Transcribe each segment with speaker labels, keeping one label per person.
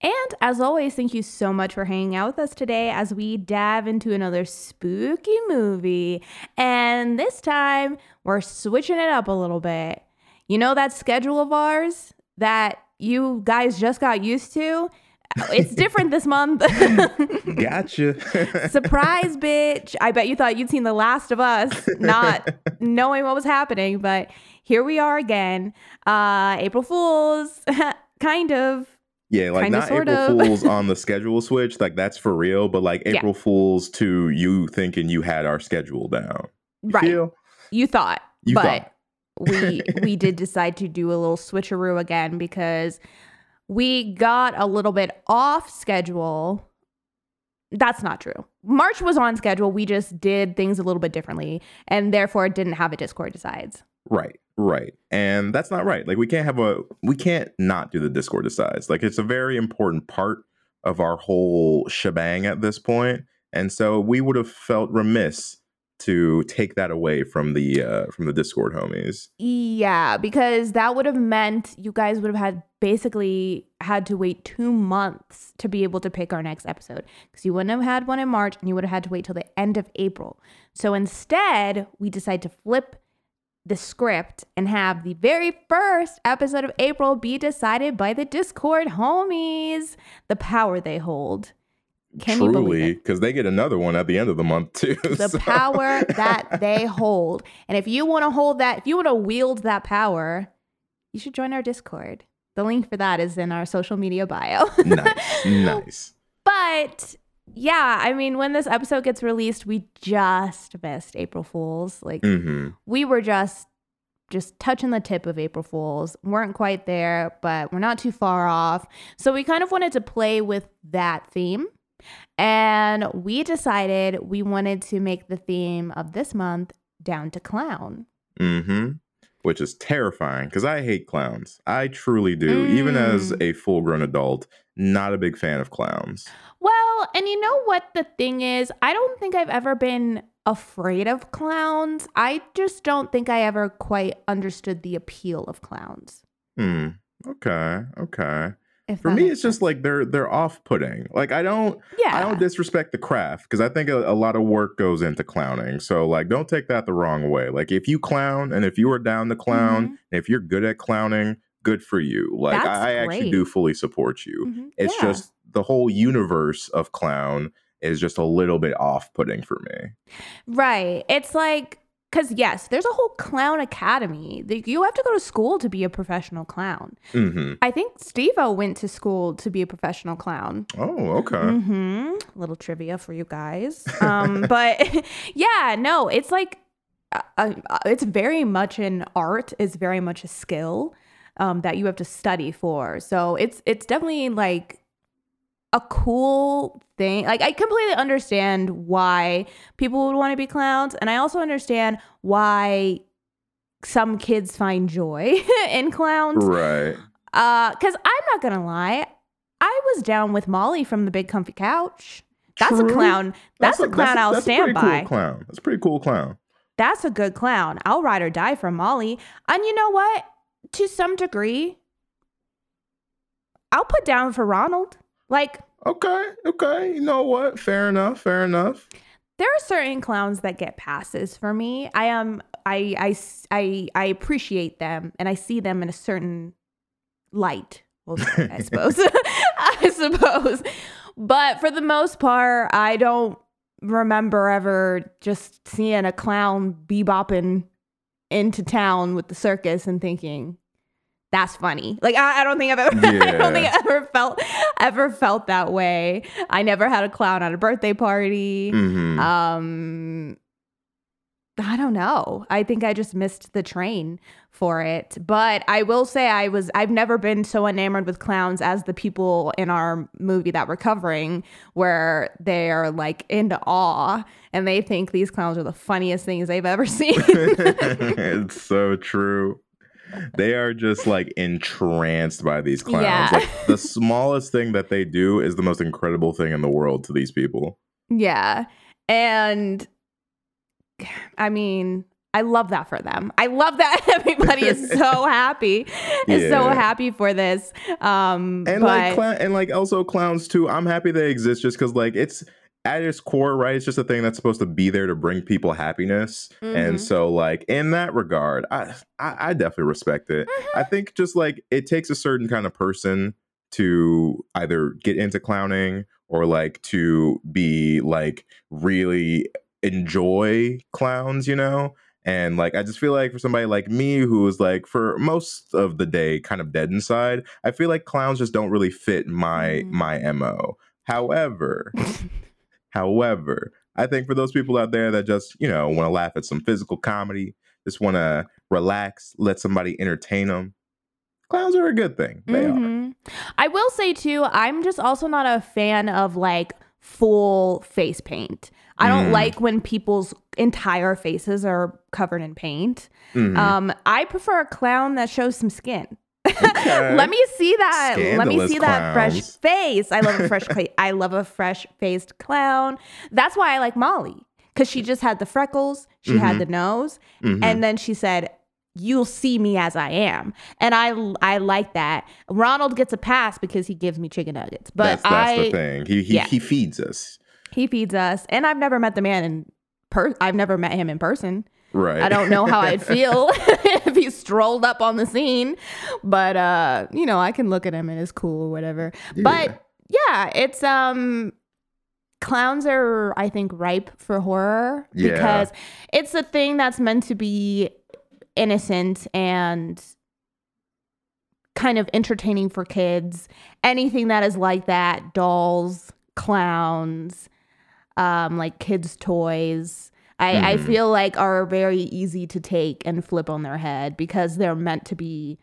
Speaker 1: And as always, thank you so much for hanging out with us today as we dive into another spooky movie. And this time, we're switching it up a little bit. You know that schedule of ours that you guys just got used to? It's different this month.
Speaker 2: gotcha.
Speaker 1: Surprise, bitch. I bet you thought you'd seen The Last of Us, not knowing what was happening, but here we are again. Uh April Fools, kind of.
Speaker 2: Yeah, like
Speaker 1: Kinda,
Speaker 2: not April
Speaker 1: of.
Speaker 2: Fools on the schedule switch, like that's for real, but like
Speaker 1: Yeah.
Speaker 2: April Fools to you thinking you had our schedule down. You
Speaker 1: Right.
Speaker 2: feel?
Speaker 1: You thought.
Speaker 2: You
Speaker 1: but
Speaker 2: thought.
Speaker 1: we we did decide to do a little switcheroo again because we got a little bit off schedule. That's not true. March was on schedule. We just did things a little bit differently and therefore didn't have a Discord decides.
Speaker 2: Right, right. And that's not right. Like we can't have a we can't not do the Discord decides. Like it's a very important part of our whole shebang at this point. And so we would have felt remiss to take that away from the uh from the Discord homies.
Speaker 1: Yeah, because that would have meant you guys would have had basically had to wait two months to be able to pick our next episode because you wouldn't have had one in March and you would have had to wait till the end of April. So instead, we decided to flip the script and have the very first episode of April be decided by the Discord homies, the power they hold. Can you
Speaker 2: Truly, because they get another one at the end of the month too.
Speaker 1: the
Speaker 2: so-
Speaker 1: power that they hold. And if you want to hold that, if you want to wield that power, you should join our Discord. The link for that is in our social media bio.
Speaker 2: nice, nice.
Speaker 1: But yeah, I mean, when this episode gets released, we just missed April Fools. Like
Speaker 2: hmm
Speaker 1: we were just just touching the tip of April Fools. weren't quite there, but we're not too far off. So we kind of wanted to play with that theme. And we decided we wanted to make the theme of this month down to clown.
Speaker 2: hmm Which is terrifying because I hate clowns. I truly do. Even as
Speaker 1: Mm.
Speaker 2: a full grown adult, not a big fan of clowns.
Speaker 1: Well, and you know what the thing is? I don't think I've ever been afraid of clowns. I just don't think I ever quite understood the appeal of clowns.
Speaker 2: Hmm. Okay. Okay.
Speaker 1: If
Speaker 2: For me, it's just like they're they're off putting. Like I don't
Speaker 1: yeah.
Speaker 2: I don't disrespect the craft because I think a, a lot of work goes into clowning. So like, don't take that the wrong way. Like if you clown and if you are down to clown
Speaker 1: Mhm.
Speaker 2: and if you're good at clowning, good for you. Like
Speaker 1: That's
Speaker 2: I, I actually do fully support you.
Speaker 1: Mhm.
Speaker 2: It's
Speaker 1: Yeah.
Speaker 2: just the whole universe of clown is just a little bit off putting for me.
Speaker 1: Right. It's like, because yes, there's a whole clown academy. You have to go to school to be a professional clown.
Speaker 2: hmm
Speaker 1: I think Steve O went to school to be a professional clown.
Speaker 2: Oh, okay.
Speaker 1: hmm Little trivia for you guys. Um, but yeah, no, it's like, uh, uh, it's very much an art, it's very much a skill um, that you have to study for. So it's it's definitely like a cool thing. Like I completely understand why people would want to be clowns, and I also understand why some kids find joy in clowns.
Speaker 2: Right.
Speaker 1: Uh, cause I'm not gonna lie, I was down with Molly from the Big Comfy Couch. That's
Speaker 2: True.
Speaker 1: a clown. That's, a clown I'll
Speaker 2: that's
Speaker 1: stand
Speaker 2: pretty
Speaker 1: by.
Speaker 2: Cool clown. That's a pretty cool clown.
Speaker 1: That's a good clown. I'll ride or die for Molly. And you know what? To some degree, I'll put down for Ronald. Like,
Speaker 2: Okay. Okay. You know what? Fair enough. Fair enough.
Speaker 1: there are certain clowns that get passes for me. I am I, I, I, I appreciate them and I see them in a certain light. Well, I suppose. I suppose. But for the most part, I don't remember ever just seeing a clown bebopping into town with the circus and thinking that's funny. Like I, I don't think I've ever I don't think I ever felt ever felt that way. I never had a clown at a birthday party.
Speaker 2: Mhm.
Speaker 1: Um I don't know. I think I just missed the train for it. But I will say I was I've never been so enamored with clowns as the people in our movie that we're covering where they're like into awe and they think these clowns are the funniest things they've ever seen.
Speaker 2: it's so true. They are just like entranced by these clowns.
Speaker 1: Yeah.
Speaker 2: Like the smallest thing that they do is the most incredible thing in the world to these people.
Speaker 1: yeah. And I mean, I love that for them. I love that everybody is so happy, is so happy for this. Um,
Speaker 2: and
Speaker 1: but
Speaker 2: like clown, and like also clowns too. I'm happy they exist just because like it's at its core, right? It's just a thing that's supposed to be there to bring people happiness. And
Speaker 1: Mhm.
Speaker 2: so like in that regard, I I, I definitely respect it.
Speaker 1: Mm-hmm.
Speaker 2: I think just like it takes a certain kind of person to either get into clowning or like to be like really enjoy clowns, you know? And like I just feel like for somebody like me who is like for most of the day kind of dead inside, I feel like clowns just don't really fit my
Speaker 1: Mm.
Speaker 2: my MO. However, however, I think for those people out there that just, you know, want to laugh at some physical comedy, just want to relax, let somebody entertain them, clowns are a good thing. They are.
Speaker 1: Mhm. I will say too, I'm just also not a fan of like full face paint. I don't
Speaker 2: Mm.
Speaker 1: like when people's entire faces are covered in paint.
Speaker 2: Mhm.
Speaker 1: Um, I prefer a clown that shows some skin.
Speaker 2: Okay.
Speaker 1: Let me see that. Let me
Speaker 2: Scandalous
Speaker 1: see that fresh face. I love a fresh. cla- I love a fresh faced clown. That's why I like Molly because she just had the freckles. She had
Speaker 2: Mhm.
Speaker 1: the nose,
Speaker 2: Mhm.
Speaker 1: and then she said, "You'll see me as I am," and I I like that. Ronald gets a pass because he gives me chicken nuggets, but
Speaker 2: that's, that's
Speaker 1: I
Speaker 2: the thing. He he,
Speaker 1: yeah.
Speaker 2: he feeds us.
Speaker 1: he feeds us, and I've never met the man in per. I've never met him in person.
Speaker 2: Right.
Speaker 1: I don't know how I'd feel if he strolled up on the scene, but uh, you know, I can look at him and it's cool or whatever.
Speaker 2: Yeah.
Speaker 1: But yeah, it's um clowns are I think ripe for horror
Speaker 2: Yeah.
Speaker 1: because it's a thing that's meant to be innocent and kind of entertaining for kids. Anything that is like that, dolls, clowns, um, like kids' toys. I, I
Speaker 2: Mhm.
Speaker 1: feel like are very easy to take and flip on their head because they're meant to be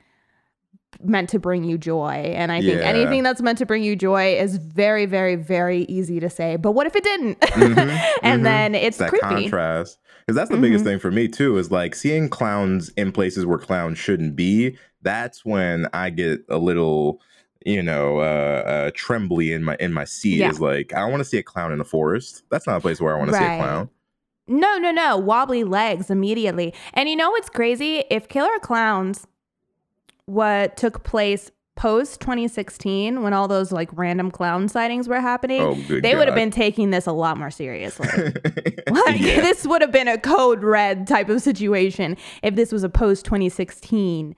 Speaker 1: meant to bring you joy. And I think
Speaker 2: Yeah.
Speaker 1: anything that's meant to bring you joy is very, very, very easy to say. But what if it didn't?
Speaker 2: Mhm,
Speaker 1: and
Speaker 2: mhm.
Speaker 1: then it's
Speaker 2: that
Speaker 1: creepy.
Speaker 2: contrast because that's the biggest
Speaker 1: Mhm.
Speaker 2: thing for me too is like seeing clowns in places where clowns shouldn't be that's when i get a little you know uh, uh trembly in my in my seat
Speaker 1: Yeah.
Speaker 2: is like i don't want to see a clown in a forest that's not a place where i want to see a clown
Speaker 1: No, no, no. Wobbly legs immediately. And you know what's crazy? If Killer Klowns what took place post 2016 when all those like random clown sightings were happening,
Speaker 2: oh
Speaker 1: they would have been taking this a lot more seriously. Like
Speaker 2: yeah.
Speaker 1: this would have been a code red type of situation if this was a post 2016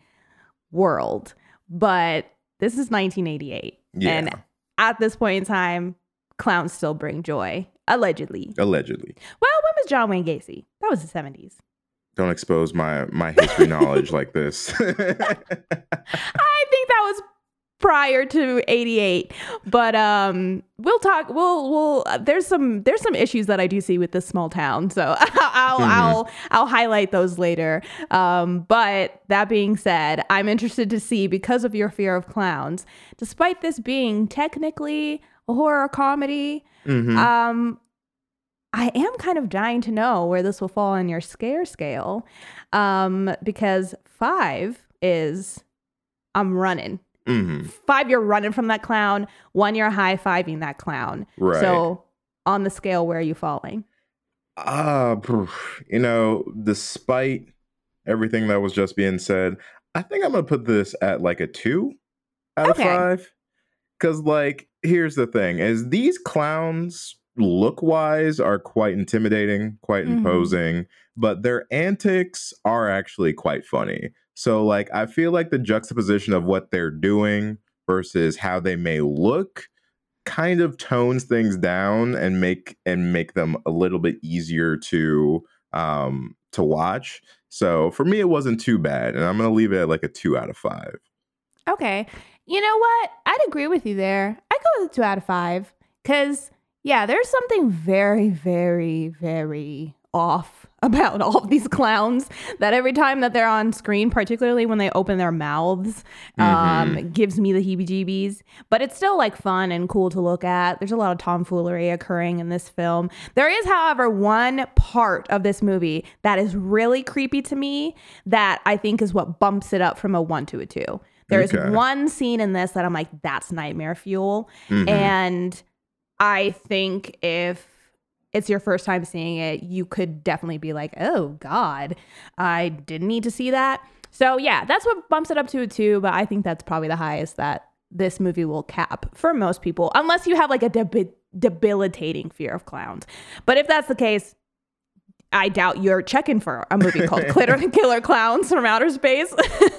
Speaker 1: world. But this is 1988.
Speaker 2: Yeah.
Speaker 1: And at this point in time, clowns still bring joy, allegedly.
Speaker 2: allegedly
Speaker 1: Well, when was John Wayne Gacy? That was the 70s.
Speaker 2: don't expose my my history knowledge like this
Speaker 1: I think that was prior to 88 but um we'll talk we'll we'll uh, there's some there's some issues that i do see with this small town so i'll
Speaker 2: Mhm.
Speaker 1: i'll i'll highlight those later um but that being said i'm interested to see because of your fear of clowns despite this being technically horror comedy
Speaker 2: Mhm.
Speaker 1: um, I am kind of dying to know where this will fall on your scare scale, um, because five is I'm running.
Speaker 2: Mhm.
Speaker 1: Five, you're running from that clown. One, you're high fiving that clown.
Speaker 2: right
Speaker 1: So on the scale, where are you falling?
Speaker 2: Ah, you know, despite everything that was just being said, I think I'm gonna put this at like a two out
Speaker 1: Okay.
Speaker 2: of five. Cause like, here's the thing: is these clowns look wise are quite intimidating, quite
Speaker 1: Mhm.
Speaker 2: imposing, but their antics are actually quite funny. So like, I feel like the juxtaposition of what they're doing versus how they may look kind of tones things down and make and make them a little bit easier to um to watch. So for me it wasn't too bad and I'm going to leave it at like a 2 out of 5.
Speaker 1: Okay. You know what? I'd agree with you there. I go with a two out of five because, yeah, there's something very, very, very off about all of these clowns that every time that they're on screen, particularly when they open their mouths, um, gives me the heebie-jeebies. But it's still like fun and cool to look at. There's a lot of tomfoolery occurring in this film. There is, however, one part of this movie that is really creepy to me that I think is what bumps it up from a one to a two. There is
Speaker 2: Okay.
Speaker 1: one scene in this that I'm like, that's nightmare fuel.
Speaker 2: Mhm.
Speaker 1: And I think if it's your first time seeing it, you could definitely be like, oh God, I didn't need to see that. So yeah, that's what bumps it up to a two, but I think that's probably the highest that this movie will cap for most people, unless you have like a debi- debilitating fear of clowns. But if that's the case, I doubt you're checking for a movie called Glitter Killer Klowns from Outer Space.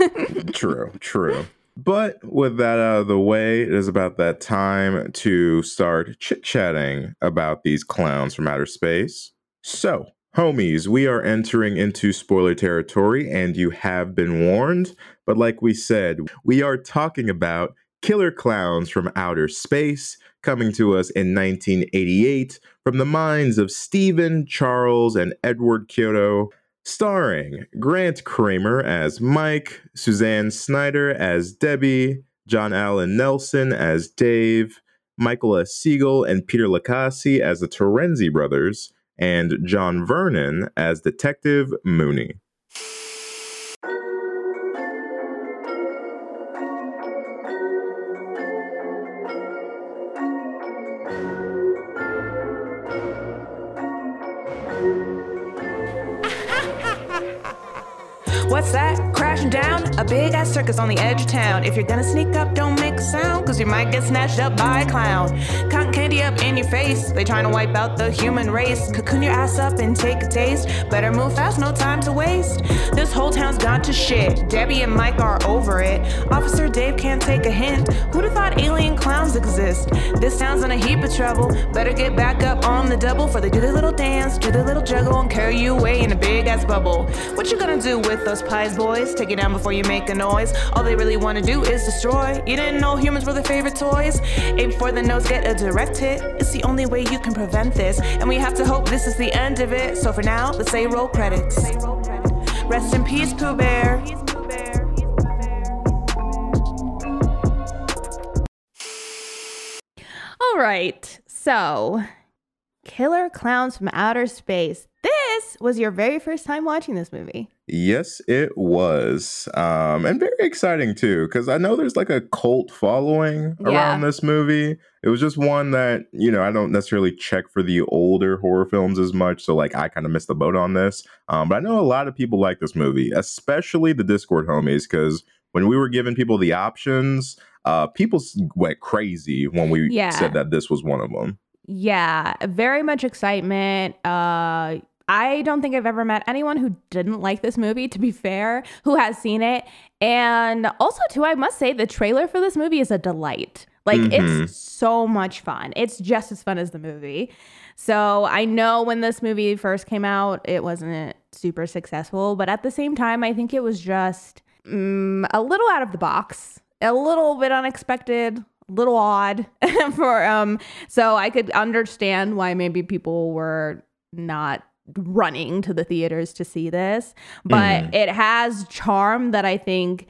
Speaker 2: True, true. But with that out of the way, it is about that time to start chit chatting about these clowns from outer space. So, homies, we are entering into spoiler territory, and you have been warned. But like we said, we are talking about Killer Klowns from Outer Space, coming to us in 1988 from the minds of Stephen, Charles, and Edward Chiodo starring Grant Cramer as Mike, Suzanne Snyder as Debbie, John Allen Nelson as Dave, Michael S. Siegel and Peter Licassi as the Terenzi brothers, and John Vernon as Detective Mooney.
Speaker 3: A big ass circus on the edge of town. If you're gonna sneak up, don't make a sound, cause you might get snatched up by a clown. Cotton candy up in your face, they trying to wipe out the human race. Cocoon your ass up and take a taste. Better move fast, no time to waste. This whole town's gone to shit. Debbie and Mike are over it. Officer Dave can't take a hint. Who'd have thought alien clowns exist? This town's in a heap of trouble. Better get back up on the double for they do their little dance, do their little juggle, and carry you away in a big ass bubble. What you gonna do with those pies, boys? Take it down before you make a noise. All they really wanna do is destroy. You didn't know humans were their favorite toys? Aim for the nose, get a direct hit. It's the only way you can prevent this. And we have to hope this is the end of it. So for now, let's say roll credits. Rest in peace, Pooh Bear.
Speaker 1: All right. So, Killer Klowns from Outer Space. This was your very first time watching this movie.
Speaker 2: Yes, it was. Um, and very exciting too, because I know there's like a cult following
Speaker 1: Yeah.
Speaker 2: around this movie. It was just one that, you know, I don't necessarily check for the older horror films as much. So, like, I kind of missed the boat on this. Um, but I know a lot of people like this movie, especially the Discord homies, because when we were giving people the options, uh, people went crazy when we
Speaker 1: Yeah.
Speaker 2: said that this was one of them.
Speaker 1: Yeah, very much excitement. Uh I don't think I've ever met anyone who didn't like this movie, to be fair, who has seen it. And also, too, I must say the trailer for this movie is a delight. Like,
Speaker 2: Mhm.
Speaker 1: it's so much fun. It's just as fun as the movie. So I know when this movie first came out, it wasn't super successful. But at the same time, I think it was just mm, a little out of the box, a little bit unexpected, a little odd for um so I could understand why maybe people were not running to the theaters to see this, but
Speaker 2: Mhm.
Speaker 1: it has charm that I think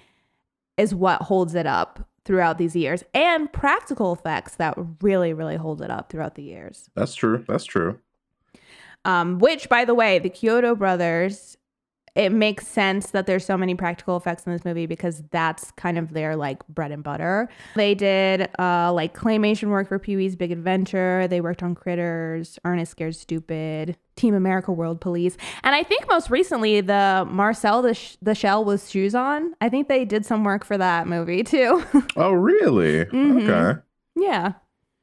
Speaker 1: is what holds it up throughout these years and practical effects that really really hold it up throughout the years.
Speaker 2: That's true. That's true.
Speaker 1: Um which by the way, the Chiodo brothers it makes sense that there's so many practical effects in this movie because that's kind of their like bread and butter. They did uh like claymation work for Pee Wee's Big Adventure. They worked on Critters, Ernest Scared Stupid, Team America World Police, and I think most recently the Marcel the sh- the Shell with shoes on. I think they did some work for that movie too.
Speaker 2: Oh, really?
Speaker 1: Mhm.
Speaker 2: Okay.
Speaker 1: yeah.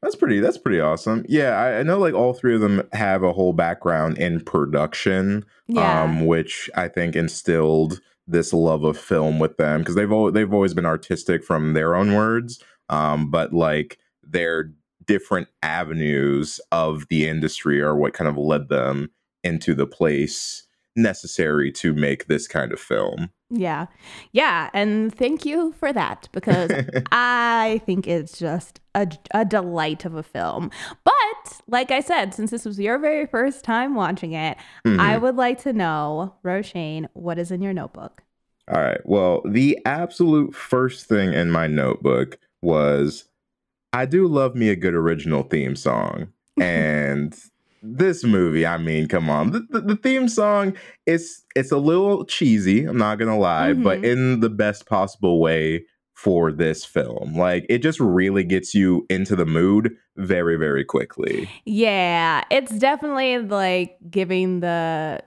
Speaker 2: That's pretty. That's pretty awesome. Yeah, I, I know. Like all three of them have a whole background in production,
Speaker 1: Yeah.
Speaker 2: um, which I think instilled this love of film with them because they've al- they've always been artistic from their own words, um, but like their different avenues of the industry are what kind of led them into the place necessary to make this kind of film.
Speaker 1: Yeah. Yeah. And thank you for that because I think it's just a, a delight of a film. But like I said, since this was your very first time watching it,
Speaker 2: Mhm.
Speaker 1: I would like to know, Roshane, what is in your notebook?
Speaker 2: All right. Well, the absolute first thing in my notebook was I do love me a good original theme song. And this movie, I mean, come on. The, the, the theme song it's it's a little cheesy, I'm not going to lie, but
Speaker 1: Mhm.
Speaker 2: in the best possible way for this film. Like it just really gets you into the mood very very quickly.
Speaker 1: Yeah, it's definitely like giving the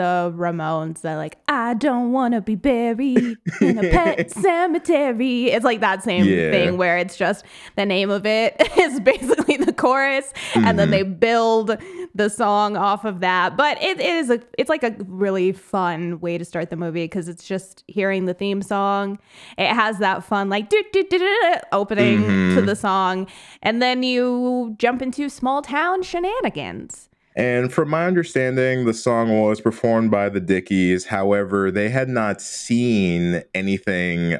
Speaker 1: the Ramones that like I don't want to be buried in a pet cemetery. It's like that same
Speaker 2: Yeah.
Speaker 1: thing where it's just the name of it is basically the chorus, and then they build the song off of that. But it, it is a it's like a really fun way to start the movie because it's just hearing the theme song. It has that fun like opening to
Speaker 2: Mhm.
Speaker 1: the song, and then you jump into small town shenanigans.
Speaker 2: And from my understanding, the song was performed by the Dickies. However, they had not seen anything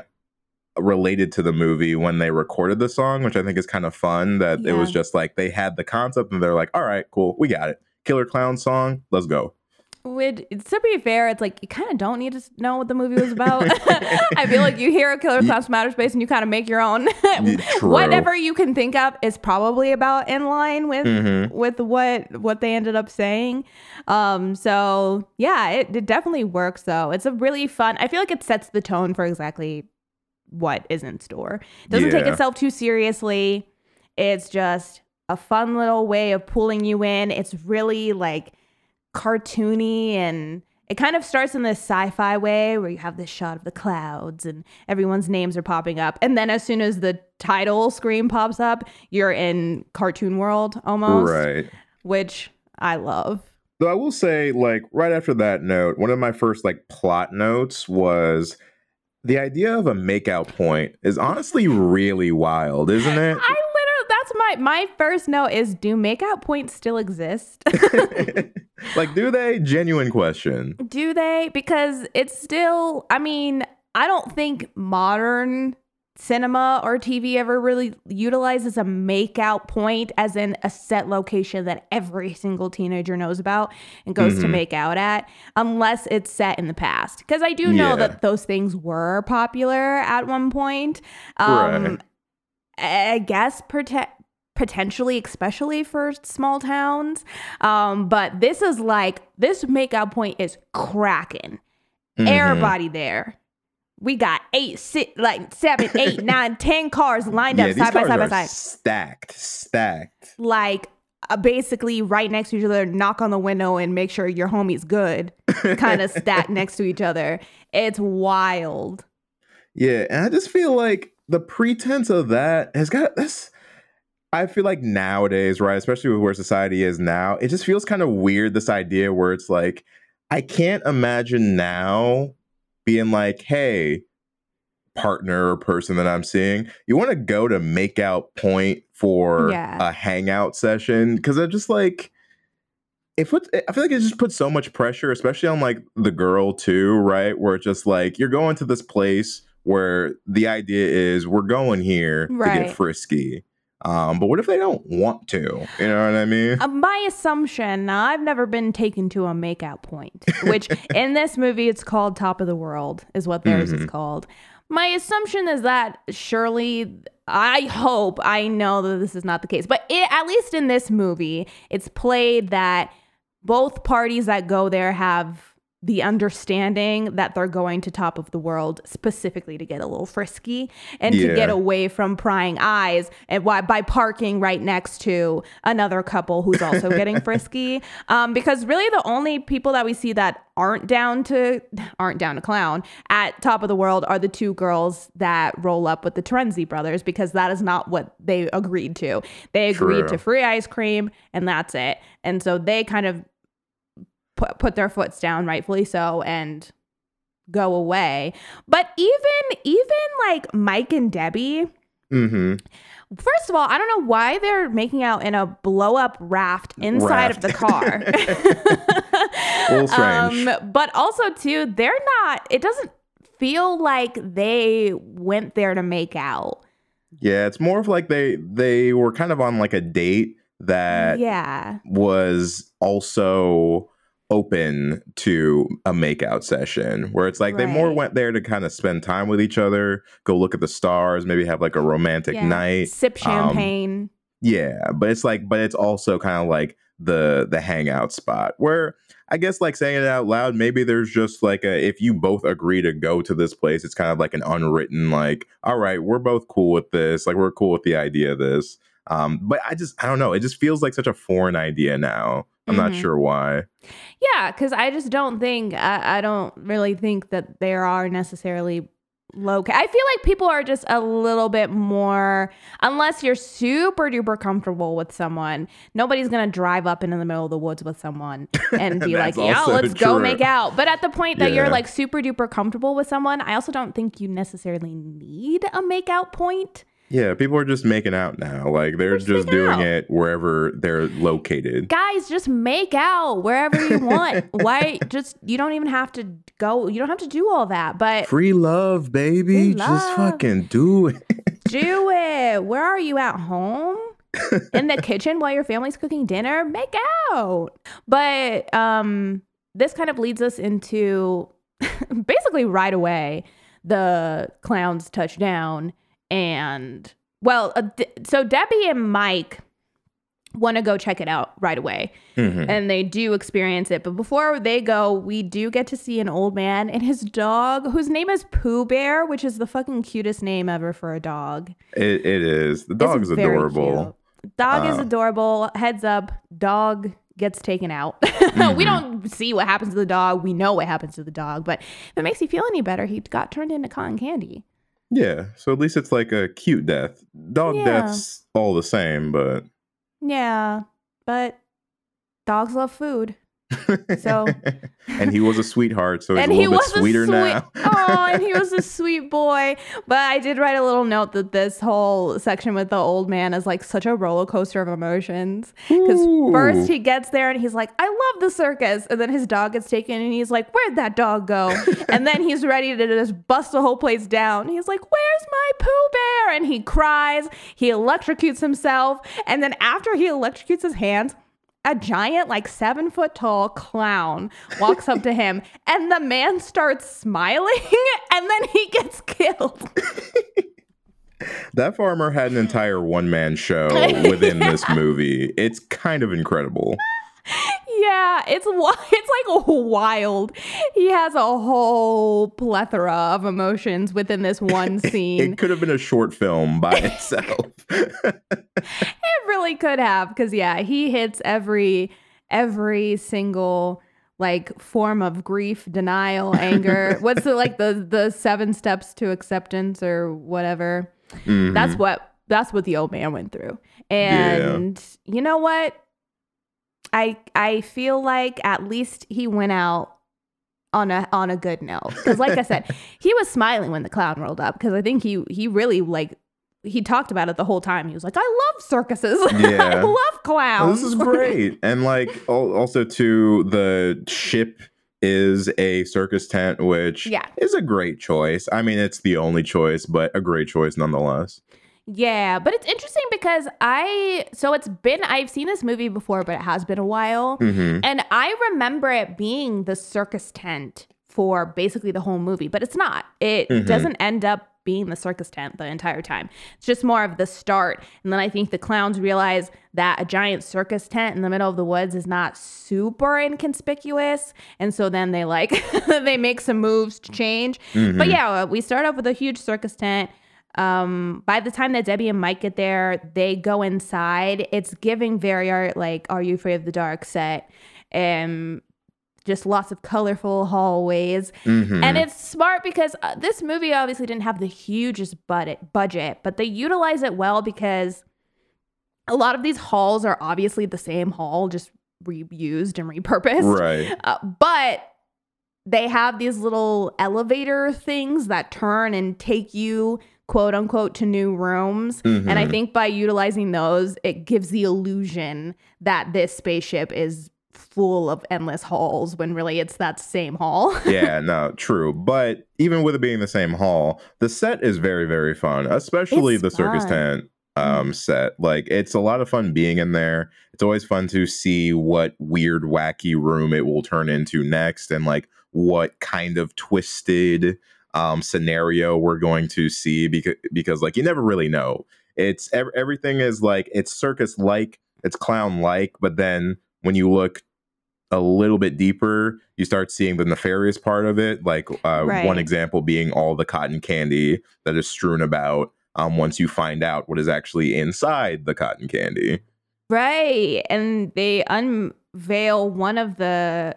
Speaker 2: related to the movie when they recorded the song, which I think is kind of fun. That it was just like they had the concept and they're like, all right, cool, we got it. Killer Clown song, let's go.
Speaker 1: Would to be fair, it's like you kind of don't need to know what the movie was about. I feel like you hear a Killer Klowns from Outer Space and you kind of make your own. Whatever you can think of is probably about in line with
Speaker 2: Mhm.
Speaker 1: with what what they ended up saying. Um, so yeah, it, it definitely works though. It's a really fun. I feel like it sets the tone for exactly what is in store. It doesn't take itself too seriously. It's just a fun little way of pulling you in. It's really like cartoony and it kind of starts in this sci-fi way where you have this shot of the clouds and everyone's names are popping up and then as soon as the title screen pops up you're in cartoon world almost
Speaker 2: Right.
Speaker 1: which i love
Speaker 2: Though I will say, like, right after that note, one of my first like plot notes was the idea of a makeout point is honestly really wild, isn't it?
Speaker 1: literally that's my my first note is do makeout points still exist
Speaker 2: like, do they? Genuine question.
Speaker 1: Do they? Because it's still, I mean, I don't think modern cinema or TV ever really utilizes a makeout point as in a set location that every single teenager knows about and goes to
Speaker 2: Mhm.
Speaker 1: make out at, unless it's set in the past. Because I do know
Speaker 2: Yeah.
Speaker 1: that those things were popular at one point. Um,
Speaker 2: Right.
Speaker 1: I guess prote- potentially, especially for small towns. Um, but this is like this makeout point is cracking.
Speaker 2: Mhm.
Speaker 1: Everybody there. We got eight, six, like seven, eight, nine, ten cars lined
Speaker 2: Yeah,
Speaker 1: up side by side by side,
Speaker 2: stacked, stacked.
Speaker 1: like uh, basically right next to each other. Knock on the window and make sure your homie's good. kind of stacked next to each other. It's wild.
Speaker 2: Yeah, and I just feel like the pretense of that has got this. I feel like nowadays, right, especially with where society is now, it just feels kind of weird. This idea where it's like, I can't imagine now being like, hey, partner or person that I'm seeing, you want to go to makeout point for
Speaker 1: Yeah.
Speaker 2: a hangout session? Because I'm just like, it puts I feel like it just puts so much pressure, especially on like the girl too, right? Where it's just like you're going to this place where the idea is we're going here to get frisky. Um, but what if they don't want to? You know what I mean?
Speaker 1: Uh, my assumption, now I've never been taken to a makeout point, which in this movie it's called Top of the World, is what theirs is
Speaker 2: Mhm.
Speaker 1: called. My assumption is that surely, I hope, I know that this is not the case, but it, at least in this movie, it's played that both parties that go there have the understanding that they're going to top of the world specifically to get a little frisky and to get away from prying eyes and why by parking right next to another couple who's also getting frisky. Um, because really the only people that we see that aren't down to aren't down to clown at top of the world are the two girls that roll up with the Terenzi brothers because that is not what they agreed to. They agreed
Speaker 2: True.
Speaker 1: to free ice cream and that's it. And so they kind of put, put their foots down rightfully so and go away but even even like mike and debbie
Speaker 2: Mm-hmm.
Speaker 1: First of all, I don't know why they're making out in a blow up raft inside of the car.
Speaker 2: A strange.
Speaker 1: Um, but also, too, they're not, it doesn't feel like they went there to make out.
Speaker 2: yeah, it's more of like they they were kind of on like a date that
Speaker 1: yeah.
Speaker 2: was also open to a makeout session where it's like they more went there to kind of spend time with each other, go look at the stars, maybe have like a romantic
Speaker 1: yeah.
Speaker 2: night.
Speaker 1: Sip
Speaker 2: Um,
Speaker 1: champagne.
Speaker 2: Yeah, but it's like, but it's also kind of like the the hangout spot where I guess like saying it out loud, maybe there's just like a if you both agree to go to this place, it's kind of like an unwritten like, all right, we're both cool with this, like we're cool with the idea of this. Um, but I just I don't know, it just feels like such a foreign idea now. I'm not
Speaker 1: Mhm.
Speaker 2: sure why.
Speaker 1: Yeah, because I just don't think I, I don't really think that there are necessarily low. I feel like people are just a little bit more, unless you're super duper comfortable with someone. Nobody's gonna drive up into the middle of the woods with someone and be like, "Yeah, let's go make out." But at the point that you're like super duper comfortable with someone, I also don't think you necessarily need a make out point.
Speaker 2: Yeah, people are just making out now. Like they're
Speaker 1: just
Speaker 2: just doing
Speaker 1: out.
Speaker 2: it wherever they're located.
Speaker 1: guys just make out wherever you want why just you don't even have to go you don't have to do all that but
Speaker 2: Free love, baby.
Speaker 1: Free
Speaker 2: Just fucking do it.
Speaker 1: do it where are you at home in the kitchen while your family's cooking dinner make out but um this kind of leads us into basically right away the clowns touch down and well uh, so debbie and mike want to go check it out right away
Speaker 2: Mhm.
Speaker 1: and they do experience it. But before they go, we do get to see an old man and his dog, whose name is Pooh Bear, which is the fucking cutest name ever for a dog.
Speaker 2: It, it is. The dog's
Speaker 1: very
Speaker 2: adorable.
Speaker 1: cute. Dog is adorable. Heads up, dog gets taken out.
Speaker 2: Mm-hmm.
Speaker 1: we don't see what happens to the dog. We know what happens to the dog, but if it makes you feel any better, he got turned into cotton candy.
Speaker 2: Yeah, so at least it's like a cute death. Dog
Speaker 1: Yeah.
Speaker 2: death's all the same, but
Speaker 1: Yeah, but dogs love food. So-
Speaker 2: and he was a sweetheart, so he's
Speaker 1: and
Speaker 2: a
Speaker 1: he
Speaker 2: little bit
Speaker 1: was
Speaker 2: sweeter
Speaker 1: a sweet,
Speaker 2: now.
Speaker 1: oh, and he was a sweet boy. But I did write a little note that this whole section with the old man is like such a roller coaster of emotions. Because first he gets there and he's like, "I love the circus," and then his dog gets taken and he's like, "Where'd that dog go?" and then he's ready to just bust the whole place down. He's like, "Where's my Pooh Bear?" And he cries. He electrocutes himself, and then after he electrocutes his hands a giant, like seven foot tall clown walks up to him, and the man starts smiling, and then he gets killed.
Speaker 2: that farmer had an entire one man show within this movie. It's kind of incredible.
Speaker 1: Yeah, it's it's like wild. He has a whole plethora of emotions within this one scene.
Speaker 2: It could have been a short film by itself.
Speaker 1: It really could have because yeah, he hits every every single like form of grief, denial, anger. What's the like the the seven steps to acceptance or whatever?
Speaker 2: Mhm.
Speaker 1: That's what that's what the old man went through. And you know what? I I feel like at least he went out on a on a good note because like I said, he was smiling when the clown rolled up because I think he he really like he talked about it the whole time. He was like, "I love circuses. I
Speaker 2: Yeah.
Speaker 1: love
Speaker 2: Oh,
Speaker 1: clowns.
Speaker 2: this is great. and like also too, the ship is a circus tent, which
Speaker 1: Yeah.
Speaker 2: is a great choice. I mean, it's the only choice, but a great choice nonetheless.
Speaker 1: Yeah, but it's interesting because I so it's been I've seen this movie before, but it has been a while.
Speaker 2: hmm
Speaker 1: And I remember it being the circus tent for basically the whole movie, but it's not. It
Speaker 2: Mhm.
Speaker 1: doesn't end up being the circus tent the entire time. It's just more of the start. And then I think the clowns realize that a giant circus tent in the middle of the woods is not super inconspicuous. And so then they like they make some moves to change. But yeah, we start off with a huge circus tent. Um, by the time that Debbie and Mike get there, they go inside. It's giving very art like "Are You Afraid of the Dark?" set, and just lots of colorful hallways.
Speaker 2: hmm
Speaker 1: And it's smart because uh, this movie obviously didn't have the hugest budget, budget, but they utilize it well because a lot of these halls are obviously the same hall, just reused and repurposed.
Speaker 2: right.
Speaker 1: Uh, but they have these little elevator things that turn and take you quote unquote to new rooms. And I
Speaker 2: Mhm.
Speaker 1: think by utilizing those, it gives the illusion that this spaceship is full of endless halls when really it's that same hall.
Speaker 2: yeah, no, true. But even with it being the same hall, the set is very, very fun, especially
Speaker 1: It's
Speaker 2: the circus tent um set. Like it's a lot of fun being in there. It's always fun to see what weird, wacky room it will turn into next and like what kind of twisted um scenario we're going to see because because like you never really know. It's ev- everything is like it's circus like, it's clown like, but then when you look a little bit deeper, you start seeing the nefarious part of it. Like uh,
Speaker 1: Right.
Speaker 2: one example being all the cotton candy that is strewn about. Um, once you find out what is actually inside the cotton candy.
Speaker 1: Right. And they unveil one of the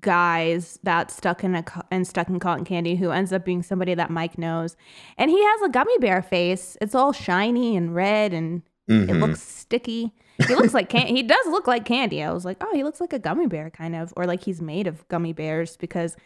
Speaker 1: guys that's stuck in a co- and stuck in cotton candy who ends up being somebody that Mike knows. And he has a gummy bear face. It's all shiny and red and it
Speaker 2: Mhm.
Speaker 1: looks sticky. He looks like can- he does look like candy. I was like, "Oh, he looks like a gummy bear kind of or like he's made of gummy bears because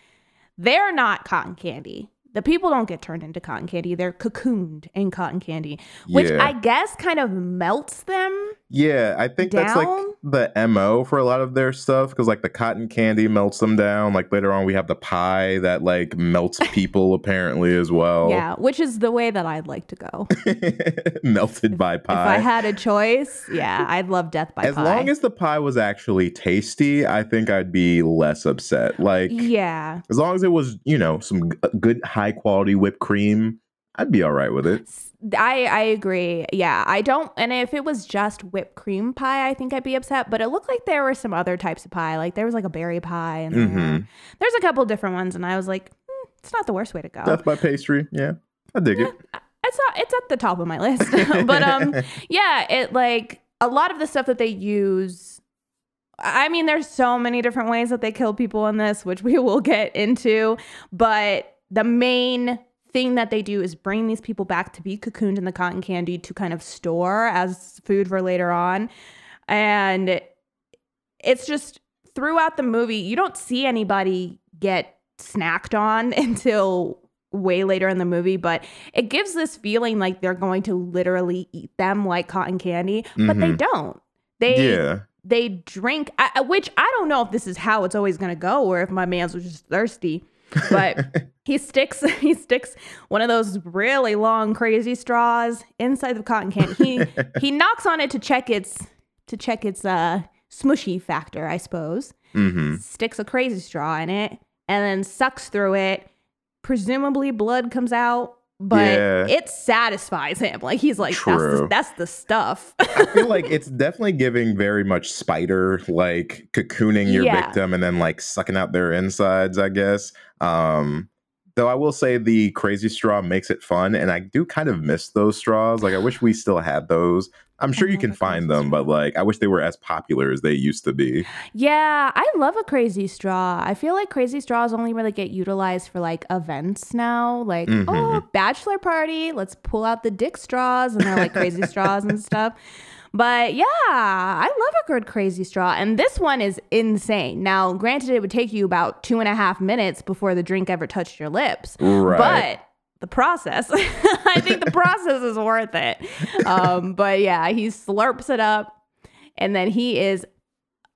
Speaker 1: they're not cotton candy. The people don't get turned into cotton candy. They're cocooned in cotton candy, which
Speaker 2: Yeah.
Speaker 1: I guess kind of melts them
Speaker 2: Yeah, I think that's like
Speaker 1: Down?
Speaker 2: the MO for a lot of their stuff because like the cotton candy melts them down. Like later on, we have the pie that like melts people apparently as well.
Speaker 1: Yeah, which is the way that I'd like to go.
Speaker 2: melted by pie.
Speaker 1: If I had a choice, yeah, I'd love death by
Speaker 2: as
Speaker 1: pie.
Speaker 2: As long as the pie was actually tasty, I think I'd be less upset. Like,
Speaker 1: yeah,
Speaker 2: as long as it was, you know, some g- good high quality whipped cream, I'd be all right with it.
Speaker 1: I I agree. Yeah, I don't. And if it was just whipped cream pie, I think I'd be upset. But it looked like there were some other types of pie. Like there was like a berry pie, and
Speaker 2: Mhm.
Speaker 1: there's a couple different ones. And I was like, "Hmm, it's not the worst way to go.
Speaker 2: Death by pastry, yeah, I dig it.
Speaker 1: it's not, it's at the top of my list. but um, yeah, it like a lot of the stuff that they use. I mean, there's so many different ways that they kill people in this, which we will get into. But the main thing that they do is bring these people back to be cocooned in the cotton candy to kind of store as food for later on. And it's just throughout the movie, you don't see anybody get snacked on until way later in the movie, but it gives this feeling like they're going to literally eat them like cotton candy, but they
Speaker 2: Mhm.
Speaker 1: don't. They
Speaker 2: yeah,
Speaker 1: they drink, I- which I don't know if this is how it's always going to go, or if my man's was just thirsty. But he sticks he sticks one of those really long crazy straws inside the cotton candy. He he knocks on it to check its to check its uh smushy factor, I suppose.
Speaker 2: hmm
Speaker 1: Sticks a crazy straw in it and then sucks through it. Presumably blood comes out, but
Speaker 2: Yeah.
Speaker 1: it satisfies him. Like he's like that's the, that's the stuff.
Speaker 2: I feel like it's definitely giving very much spider, like cocooning your
Speaker 1: Yeah.
Speaker 2: victim and then like sucking out their insides. I guess. Um, though I will say the crazy straw makes it fun, and I do kind of miss those straws. Like I wish we still had those. I'm sure you can find them,
Speaker 1: straw.
Speaker 2: but like I wish they were as popular as they used to be.
Speaker 1: Yeah, I love a crazy straw. I feel like crazy straws only really get utilized for like events now. Like,
Speaker 2: Mhm.
Speaker 1: oh, bachelor party, let's pull out the dick straws and they're like crazy straws and stuff. But yeah, I love a good crazy straw. And this one is insane. Now, granted, it would take you about two and a half minutes before the drink ever touched your lips.
Speaker 2: Right.
Speaker 1: But the process, I think the process is worth it. Um, but yeah, he slurps it up and then he is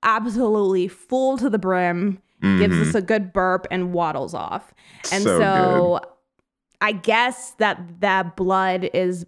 Speaker 1: absolutely full to the brim, gives
Speaker 2: Mhm.
Speaker 1: us a good burp and waddles off. And
Speaker 2: So
Speaker 1: so, I guess that that blood is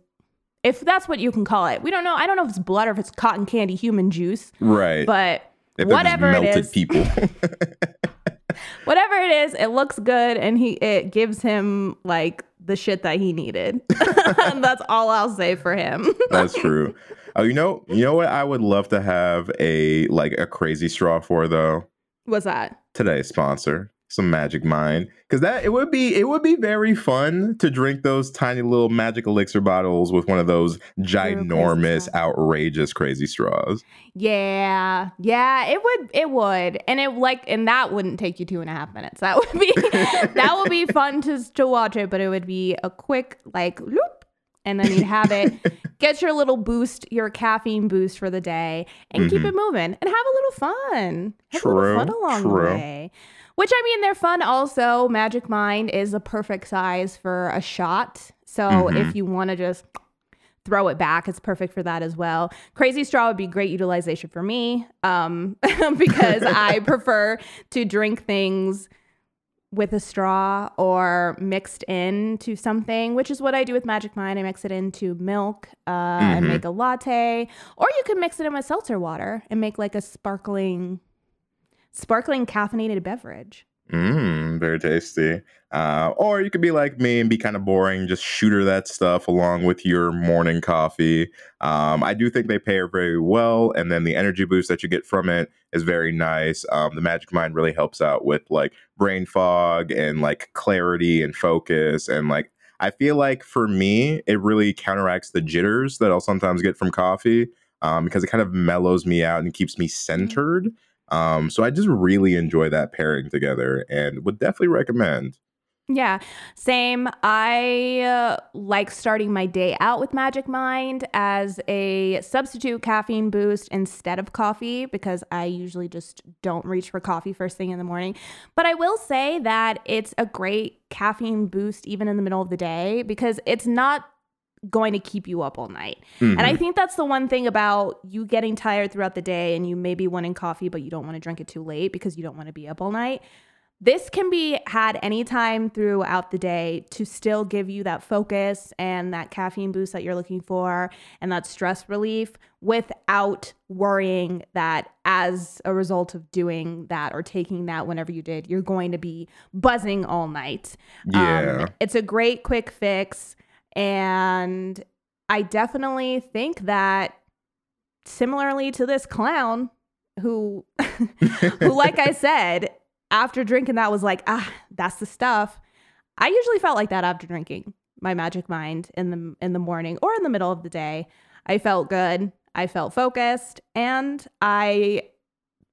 Speaker 1: if that's what you can call it. We don't know. I don't know if it's blood or if it's cotton candy human juice,
Speaker 2: right.
Speaker 1: but
Speaker 2: if
Speaker 1: whatever it
Speaker 2: melted
Speaker 1: is,
Speaker 2: people.
Speaker 1: whatever it is, it looks good and he it gives him like the shit that he needed. That's all I'll say for him.
Speaker 2: That's true. Oh, you know, you know what? I would love to have a like a crazy straw for though.
Speaker 1: What's that?
Speaker 2: Today's sponsor, some Magic Mind, because that it would be it would be very fun to drink those tiny little magic elixir bottles with one of those ginormous, outrageous crazy straws.
Speaker 1: Yeah, yeah, it would, it would, and it like, and that wouldn't take you two and a half minutes. That would be, that would be fun to to watch it, but it would be a quick like loop, and then you'd have it, get your little boost, your caffeine boost for the day, and keep
Speaker 2: Mhm.
Speaker 1: it moving, and have a little fun, have a little fun along
Speaker 2: true.
Speaker 1: the way. Which I mean, they're fun also. Magic Mind is a perfect size for a shot. So
Speaker 2: Mhm.
Speaker 1: if you want to just throw it back, it's perfect for that as well. Crazy Straw would be great utilization for me um, because I prefer to drink things with a straw or mixed into something, which is what I do with Magic Mind. I mix it into milk uh, and
Speaker 2: Mhm.
Speaker 1: make a latte, or you can mix it in with seltzer water and make like a sparkling, sparkling caffeinated beverage.
Speaker 2: Mmm, very tasty. Uh, or you could be like me and be kind of boring, just shooter that stuff along with your morning coffee. Um, I do think they pair very well, and then the energy boost that you get from it is very nice. Um, the Magic Mind really helps out with like brain fog and like clarity and focus, and like I feel like for me, it really counteracts the jitters that I'll sometimes get from coffee um, because it kind of mellows me out and keeps me centered. Um, so I just really enjoy that pairing together and would definitely recommend.
Speaker 1: Yeah, same. I uh, like starting my day out with Magic Mind as a substitute caffeine boost instead of coffee because I usually just don't reach for coffee first thing in the morning. But I will say that it's a great caffeine boost even in the middle of the day because it's not going to keep you up all night. And I
Speaker 2: Mhm.
Speaker 1: think that's the one thing about you getting tired throughout the day and you maybe wanting coffee, but you don't want to drink it too late because you don't want to be up all night. This can be had anytime throughout the day to still give you that focus and that caffeine boost that you're looking for and that stress relief without worrying that as a result of doing that or taking that whenever you did, you're going to be buzzing all night.
Speaker 2: yeah.
Speaker 1: Um, it's a great quick fix. And I definitely think that similarly to this clown who, who like I said, after drinking that was like, ah, that's the stuff. I usually felt like that after drinking my magic mind in the in the morning or in the middle of the day. I felt good. I felt focused and I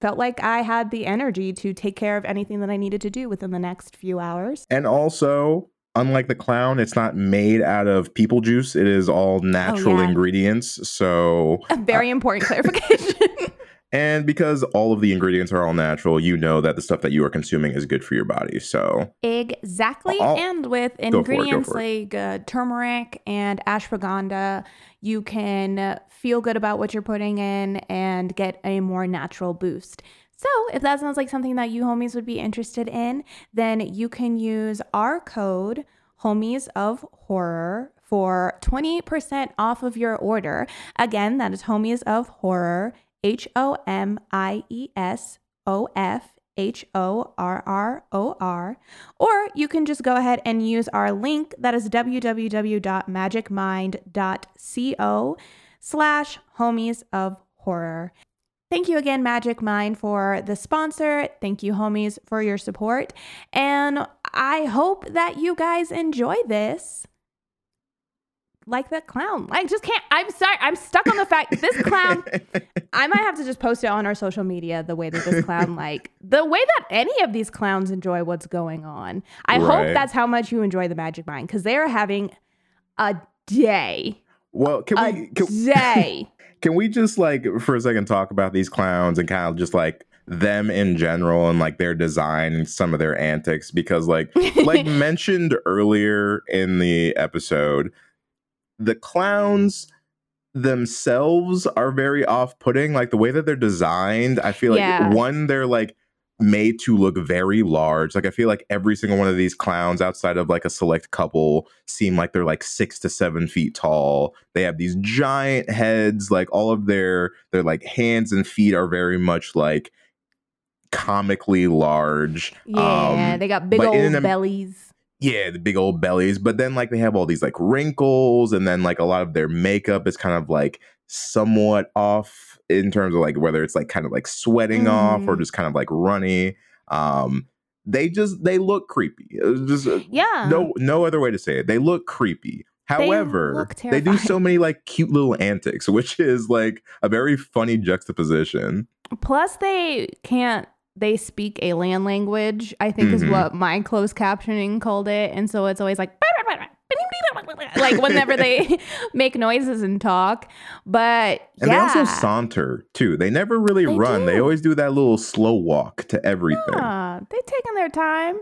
Speaker 1: felt like I had the energy to take care of anything that I needed to do within the next few hours.
Speaker 2: and also, unlike the clown, it's not made out of people juice. It is all natural
Speaker 1: yeah.
Speaker 2: ingredients. So,
Speaker 1: A very important clarification.
Speaker 2: and because all of the ingredients are all natural, you know that the stuff that you are consuming is good for your body. So,
Speaker 1: exactly.
Speaker 2: I'll-
Speaker 1: and with
Speaker 2: for it,
Speaker 1: ingredients like uh, turmeric and ashwagandha, you can uh, feel good about what you're putting in and get a more natural boost. So, if that sounds like something that you homies would be interested in, then you can use our code homies of horror for 20% off of your order. Again, that is homies of horror, H O M I E S O F H O R R O R. Or you can just go ahead and use our link that is www.magicmind.co slash homies of horror. Thank you again, Magic Mind, for the sponsor. Thank you, homies, for your support. And I hope that you guys enjoy this. Like that clown. I just can't. I'm sorry. I'm stuck on the fact this clown. I might have to just post it on our social media the way that this clown, like the way that any of these clowns enjoy what's going on. I hope that's how much you enjoy the Magic Mind because they are having a day.
Speaker 2: well, can
Speaker 1: A
Speaker 2: we can,
Speaker 1: day.
Speaker 2: Can we just like for a second talk about these clowns and kind of just like them in general and like their design and some of their antics because like like mentioned earlier in the episode, the clowns themselves are very off-putting. Like the way that they're designed, I feel like
Speaker 1: Yeah.
Speaker 2: one, they're like made to look very large. Like I feel like every single one of these clowns, outside of like a select couple, seem like they're like six to seven feet tall. They have these giant heads. Like all of their their like hands and feet are very much like comically large.
Speaker 1: Yeah,
Speaker 2: Um,
Speaker 1: they got big old
Speaker 2: an-
Speaker 1: bellies.
Speaker 2: yeah, the big old bellies. But then like they have all these like wrinkles, and then like a lot of their makeup is kind of like somewhat off in terms of like whether it's like kind of like sweating off or
Speaker 1: Mhm.
Speaker 2: just kind of like runny. Um, they just they look creepy. Just uh,
Speaker 1: Yeah.
Speaker 2: no no other way to say it. They look creepy. However,
Speaker 1: look
Speaker 2: they do so many like cute little antics, which is like a very funny juxtaposition.
Speaker 1: Plus, they can't. They speak alien language. I think is
Speaker 2: Mhm.
Speaker 1: what my closed captioning called it, and so it's always like. like whenever they make noises and talk. But
Speaker 2: And
Speaker 1: yeah.
Speaker 2: they also saunter too. They never really
Speaker 1: They
Speaker 2: run. They always do that little slow walk to everything.
Speaker 1: Yeah, they taking their time.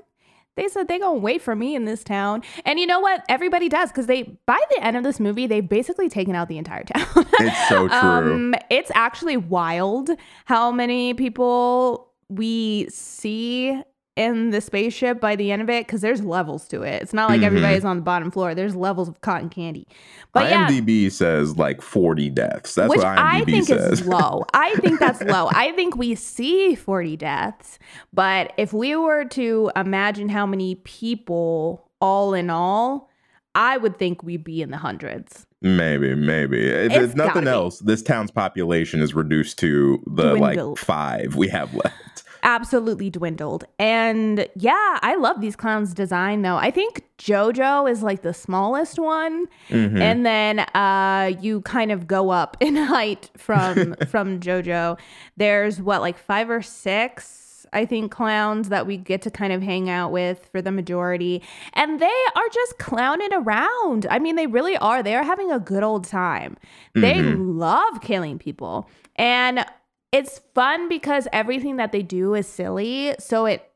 Speaker 1: They said they gonna wait for me in this town, and you know what? Everybody does because they by the end of this movie they've basically taken out the entire town.
Speaker 2: It's so true.
Speaker 1: Um, it's actually wild how many people we see in the spaceship by the end of it because there's levels to it. It's not like
Speaker 2: Mhm.
Speaker 1: everybody's on the bottom floor. There's levels of cotton candy. But yeah,
Speaker 2: says like 40 deaths. That's
Speaker 1: which
Speaker 2: what IMDb
Speaker 1: I think
Speaker 2: says.
Speaker 1: is low. I think that's low. I think we see 40 deaths, but if we were to imagine how many people all in all, I would think we'd be in the hundreds.
Speaker 2: maybe, maybe. If
Speaker 1: It's
Speaker 2: it's nothing else, this town's population is reduced to the
Speaker 1: Dwindled.
Speaker 2: like five we have left.
Speaker 1: Absolutely dwindled. And yeah, I love these clowns' design though. I think JoJo is like the smallest one.
Speaker 2: Mhm.
Speaker 1: and then uh you kind of go up in height from from jojo there's what like five or six i think clowns that we get to kind of hang out with for the majority and they are just clowning around i mean they really are they are having a good old time they
Speaker 2: Mhm.
Speaker 1: love killing people and it's fun because everything that they do is silly so it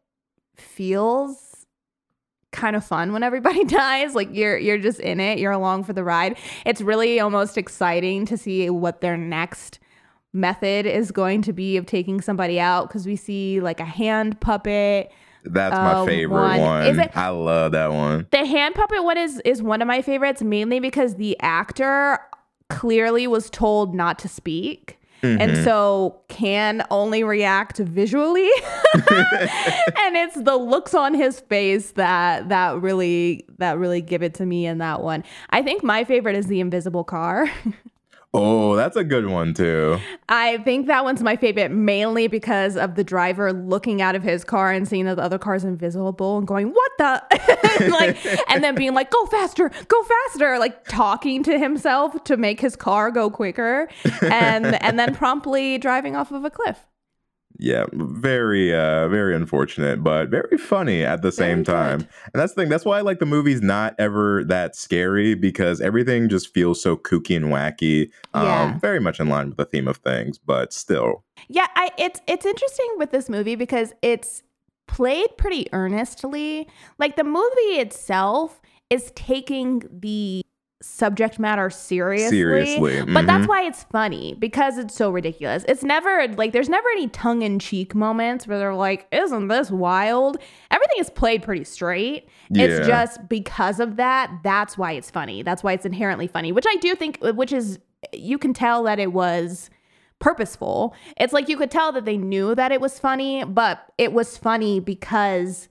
Speaker 1: feels kind of fun when everybody dies like you're you're just in it you're along for the ride it's really almost exciting to see what their next method is going to be of taking somebody out because we see like a hand puppet
Speaker 2: That's
Speaker 1: Uh,
Speaker 2: my favorite
Speaker 1: one.
Speaker 2: one.
Speaker 1: Is it-
Speaker 2: I love that one.
Speaker 1: the hand puppet one is is one of my favorites mainly because the actor clearly was told not to speak and
Speaker 2: Mhm.
Speaker 1: so can only react visually. And it's the looks on his face that that really that really give it to me in that one. I think my favorite is the invisible car
Speaker 2: oh, that's a good one too.
Speaker 1: i think that one's my favorite mainly because of the driver looking out of his car and seeing that the other car's invisible and going what the like and then being like go faster go faster like talking to himself to make his car go quicker and and then promptly driving off of a cliff
Speaker 2: Yeah, very uh very unfortunate, but very funny at the same
Speaker 1: Very
Speaker 2: time.
Speaker 1: good.
Speaker 2: And that's the thing. That's why I like the movie's not ever that scary because everything just feels so kooky and wacky. Um
Speaker 1: Yeah.
Speaker 2: very much in line with the theme of things, but still.
Speaker 1: Yeah, I it's it's interesting with this movie because it's played pretty earnestly. Like the movie itself is taking the subject matter seriously.
Speaker 2: Seriously,
Speaker 1: But that's
Speaker 2: mhm.
Speaker 1: why it's funny because it's so ridiculous. It's never like there's never any tongue in cheek moments where they're like, "Isn't this wild?" Everything is played pretty straight. It's just because of that, that's why it's funny. That's why it's inherently funny, which I do think which is you can tell that it was purposeful. It's like you could tell that they knew that it was funny, but it was funny because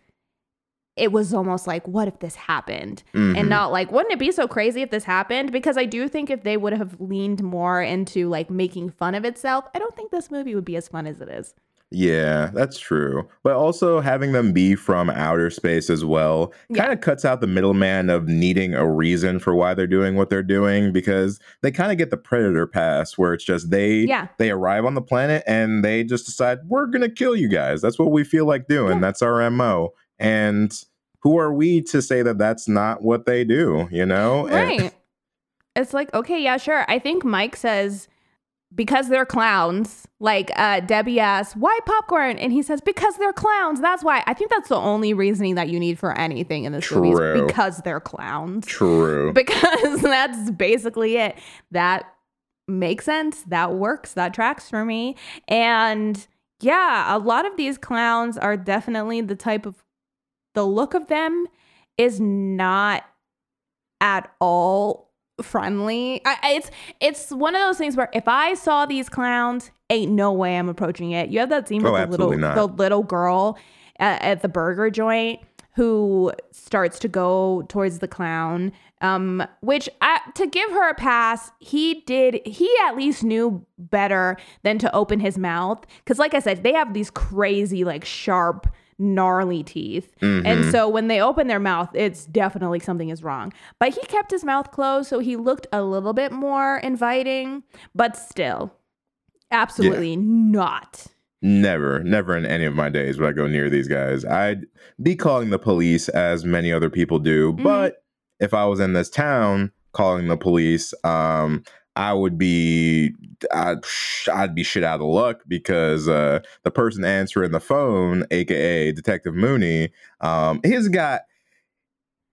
Speaker 1: it was almost like, what if this happened?
Speaker 2: Mhm.
Speaker 1: And not like, wouldn't it be so crazy if this happened? Because I do think if they would have leaned more into like making fun of itself, I don't think this movie would be as fun as it is.
Speaker 2: Yeah, that's true. But also having them be from outer space as well
Speaker 1: Yeah.
Speaker 2: kind of cuts out the middleman of needing a reason for why they're doing what they're doing because they kind of get the predator pass where it's just they
Speaker 1: Yeah.
Speaker 2: they arrive on the planet and they just decide we're going to kill you guys. That's what we feel like doing.
Speaker 1: Yeah.
Speaker 2: That's our MO. And who are we to say that that's not what they do, you know? And-
Speaker 1: Right. it's like, okay, yeah, sure. I think Mike says because they're clowns, like uh, Debbie asks, why popcorn? And he says, because they're clowns. That's why. I think that's the only reasoning that you need for anything in this movie is because they're clowns.
Speaker 2: True.
Speaker 1: Because that's basically it. That makes sense. That works. That tracks for me. And yeah, a lot of these clowns are definitely the type of the look of them is not at all friendly. I, it's it's one of those things where if I saw these clowns, ain't no way I'm approaching it. You have that scene with
Speaker 2: Oh,
Speaker 1: the little
Speaker 2: not.
Speaker 1: the little girl at, at the burger joint who starts to go towards the clown. Um, which I, to give her a pass, he did. He at least knew better than to open his mouth because, like I said, they have these crazy, like sharp, gnarly teeth. And
Speaker 2: Mhm.
Speaker 1: so when they open their mouth, it's definitely something is wrong. But he kept his mouth closed, so he looked a little bit more inviting, but still, absolutely not.
Speaker 2: Never, never in any of my days would I go near these guys. I'd be calling the police as many other people do,
Speaker 1: Mhm.
Speaker 2: but if I was in this town calling the police, um, I would be I'd, I'd be shit out of luck because uh, the person answering the phone, aka Detective Mooney, um, he's got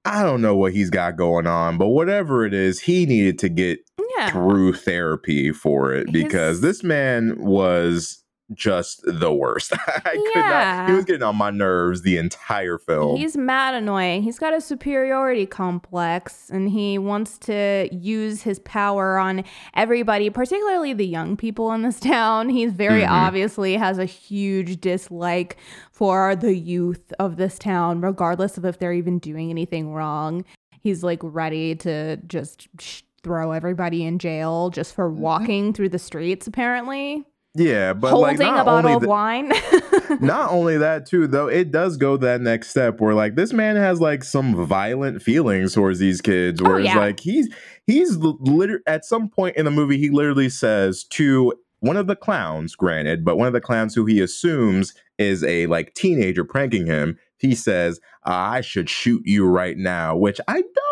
Speaker 2: I don't know what he's got going on, but whatever it is, he needed to get
Speaker 1: Yeah.
Speaker 2: through therapy for it because
Speaker 1: His-
Speaker 2: this man was just the worst. I could not. He was getting on my nerves the entire film.
Speaker 1: He's mad annoying. He's got a superiority complex and he wants to use his power on everybody, particularly the young people in this town. He's very
Speaker 2: Mhm.
Speaker 1: obviously has a huge dislike for the youth of this town, regardless of if they're even doing anything wrong. He's like ready to just sh- throw everybody in jail just for walking through the streets, apparently.
Speaker 2: Yeah, but
Speaker 1: Holding
Speaker 2: like not
Speaker 1: a bottle
Speaker 2: only
Speaker 1: of
Speaker 2: the-
Speaker 1: wine.
Speaker 2: not only that too though it does go that next step where like this man has like some violent feelings towards these kids oh, where
Speaker 1: Oh,
Speaker 2: it's like he's he's literally at some point in the movie he literally says to one of the clowns granted but one of the clowns who he assumes is a like teenager pranking him he says i should shoot you right now which i don't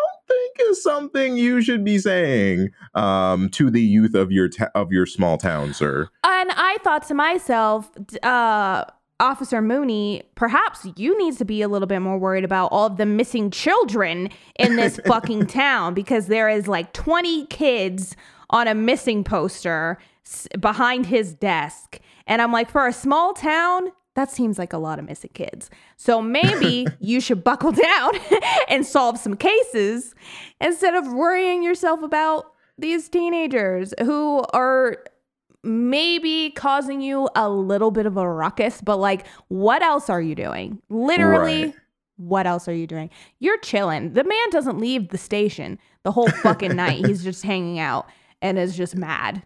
Speaker 2: is something you should be saying um to the youth of your ta- of your small town sir
Speaker 1: And I thought to myself, uh, Officer Mooney, perhaps you need to be a little bit more worried about all of the missing children in this fucking town because there is like 20 kids on a missing poster s- behind his desk. And I'm like, for a small town, that seems like a lot of missing kids. So maybe you should buckle down and solve some cases instead of worrying yourself about these teenagers who are maybe causing you a little bit of a ruckus, but like, what else are you doing? Literally,
Speaker 2: Right.
Speaker 1: what else are you doing? You're chilling. The man doesn't leave the station the whole fucking night. He's just hanging out and is just mad.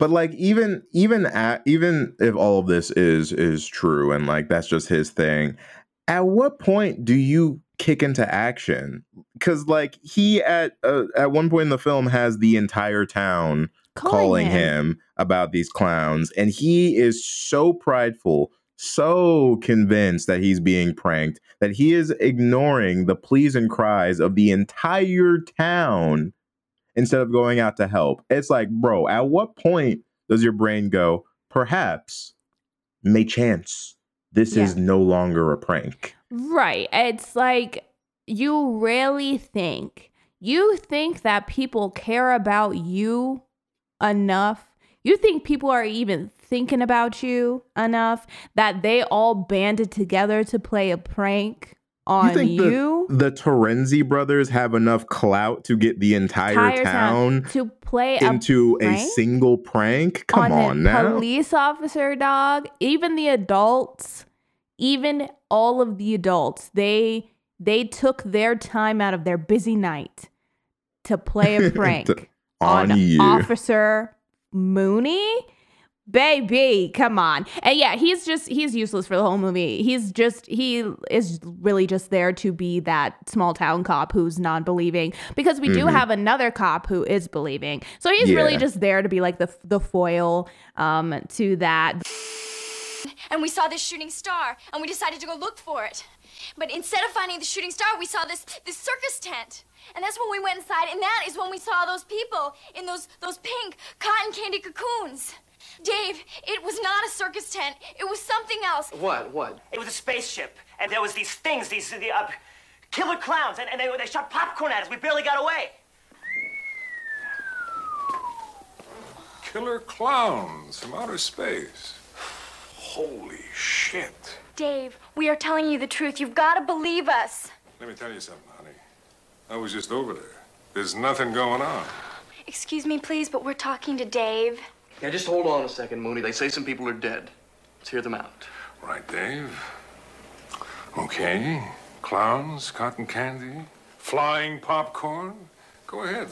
Speaker 2: But like even even at even if all of this is is true and like that's just his thing at what point do you kick into action because like he at uh, at one point in the film has the entire town calling, him. about these clowns and he is so prideful so convinced that he's being pranked that he is ignoring the pleas and cries of the entire town instead of going out to help. It's like, bro, at what point does your brain go, perhaps, may chance, this is no longer a prank?
Speaker 1: Right. It's like you really think, you think that people care about you enough. You think people are even thinking about you enough that they all banded together to play a prank on
Speaker 2: think the-
Speaker 1: you?
Speaker 2: The Terenzi brothers have enough clout to get the entire,
Speaker 1: Entire
Speaker 2: town
Speaker 1: to play
Speaker 2: into a
Speaker 1: prank
Speaker 2: single prank? Come
Speaker 1: on,
Speaker 2: on, now.
Speaker 1: police officer dog even the adults even all of the adults they they took their time out of their busy night to play a prank
Speaker 2: To- on you.
Speaker 1: officer mooney baby come on and yeah he's just he's useless for the whole movie he's just he is really just there to be that small town cop who's non-believing because we do
Speaker 2: Mhm.
Speaker 1: have another cop who is believing so he's really just there to be like the the foil um to that
Speaker 4: and we saw this shooting star and we decided to go look for it. But instead of finding the shooting star, we saw this this circus tent. And that's when we went inside and that is when we saw those people in those those pink cotton candy cocoons. Dave, it was not a circus tent. It was something else.
Speaker 5: What? What?
Speaker 6: It was a spaceship, and there was these things, these the, uh, killer clowns, and, and they, they shot popcorn at us. We barely got away.
Speaker 7: Killer clowns from outer space. Holy shit.
Speaker 4: Dave, we are telling you the truth. You've got to believe us.
Speaker 7: Let me tell you something, honey. I was just over there. There's nothing going on.
Speaker 4: Excuse me, please, but we're talking to Dave.
Speaker 5: Yeah, just hold on a second, Mooney. They say some people are dead. Let's hear them out.
Speaker 7: Right, Dave? Okay. Clowns, cotton candy, flying popcorn. Go ahead.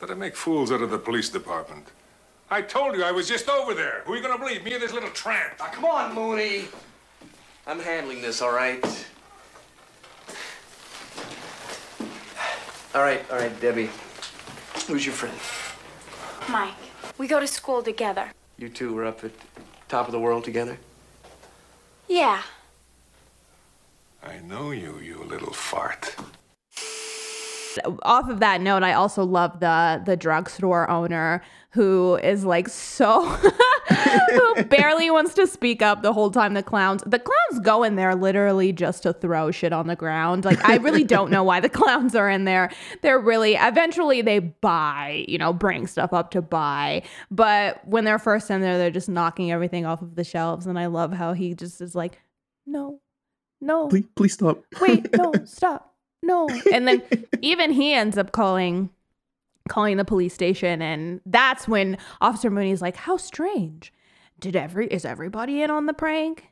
Speaker 7: Let them make fools out of the police department. I told you I was just over there. Who are you gonna believe? Me or this little tramp?
Speaker 5: Now, come on, Mooney. I'm handling this, all right? All right, all right, Debbie. Who's your friend?
Speaker 4: Mike, we go to school together.
Speaker 5: You two were up at top of the world together?
Speaker 4: Yeah.
Speaker 7: I know you, you little fart.
Speaker 1: Off of that note, I also love the the drugstore owner who is like so who barely wants to speak up the whole time the clowns the clowns go in there literally just to throw shit on the ground. Like I really don't know why the clowns are in there. They're really eventually they buy, you know, bring stuff up to buy. But when they're first in there, they're just knocking everything off of the shelves. And I love how he just is like, no, no,
Speaker 2: Please, please stop.
Speaker 1: wait, no, stop, no. And then even he ends up calling calling the police station and that's when Officer Mooney's like, How strange. Did every is everybody in on the prank?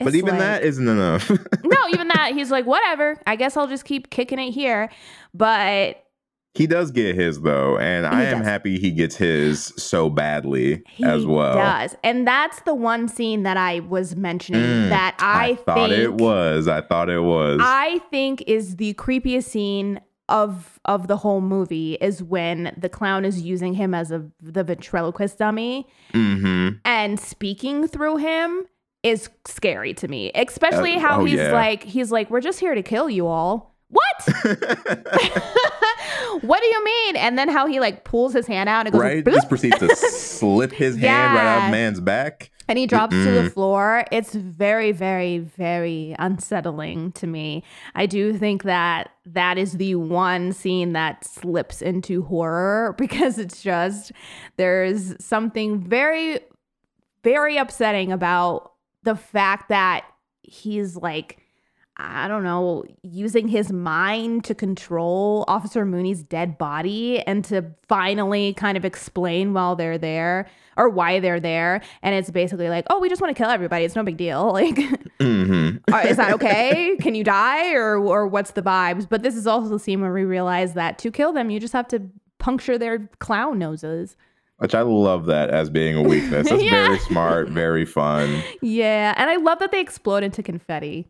Speaker 2: but even
Speaker 1: like-
Speaker 2: that isn't enough.
Speaker 1: No, even that, he's like, whatever. I guess I'll just keep kicking it here. But
Speaker 2: he does get his though, and I am
Speaker 1: does.
Speaker 2: happy he gets his so badly
Speaker 1: he
Speaker 2: as well.
Speaker 1: does. And that's the one scene that I was mentioning
Speaker 2: Mm,
Speaker 1: that I,
Speaker 2: thought
Speaker 1: think
Speaker 2: it was. I thought it was.
Speaker 1: I think is the creepiest scene of of the whole movie is when the clown is using him as a the ventriloquist dummy
Speaker 2: mm-hmm.
Speaker 1: and speaking through him is scary to me. Especially
Speaker 2: Uh,
Speaker 1: how
Speaker 2: oh,
Speaker 1: he's
Speaker 2: yeah.
Speaker 1: like he's like we're just here to kill you all. What? what do you mean? And then how he like pulls his hand out and goes
Speaker 2: right?
Speaker 1: bloop,
Speaker 2: Just proceeds to slip his hand right out of man's back.
Speaker 1: And he drops to the floor. It's very, very, very unsettling to me. I do think that that is the one scene that slips into horror because it's just there's something very, very upsetting about the fact that he's like. I don't know, using his mind to control Officer Mooney's dead body and to finally kind of explain while they're there or why they're there. And it's basically like, oh, we just want to kill everybody. It's no big deal. Like,
Speaker 2: Mm-hmm.
Speaker 1: is that okay? Can you die or or what's the vibes? But this is also the scene where we realize that to kill them, you just have to puncture their clown noses.
Speaker 2: Which I love that as being a weakness. It's
Speaker 1: Yeah.
Speaker 2: very smart, very fun.
Speaker 1: Yeah, and I love that they explode into confetti.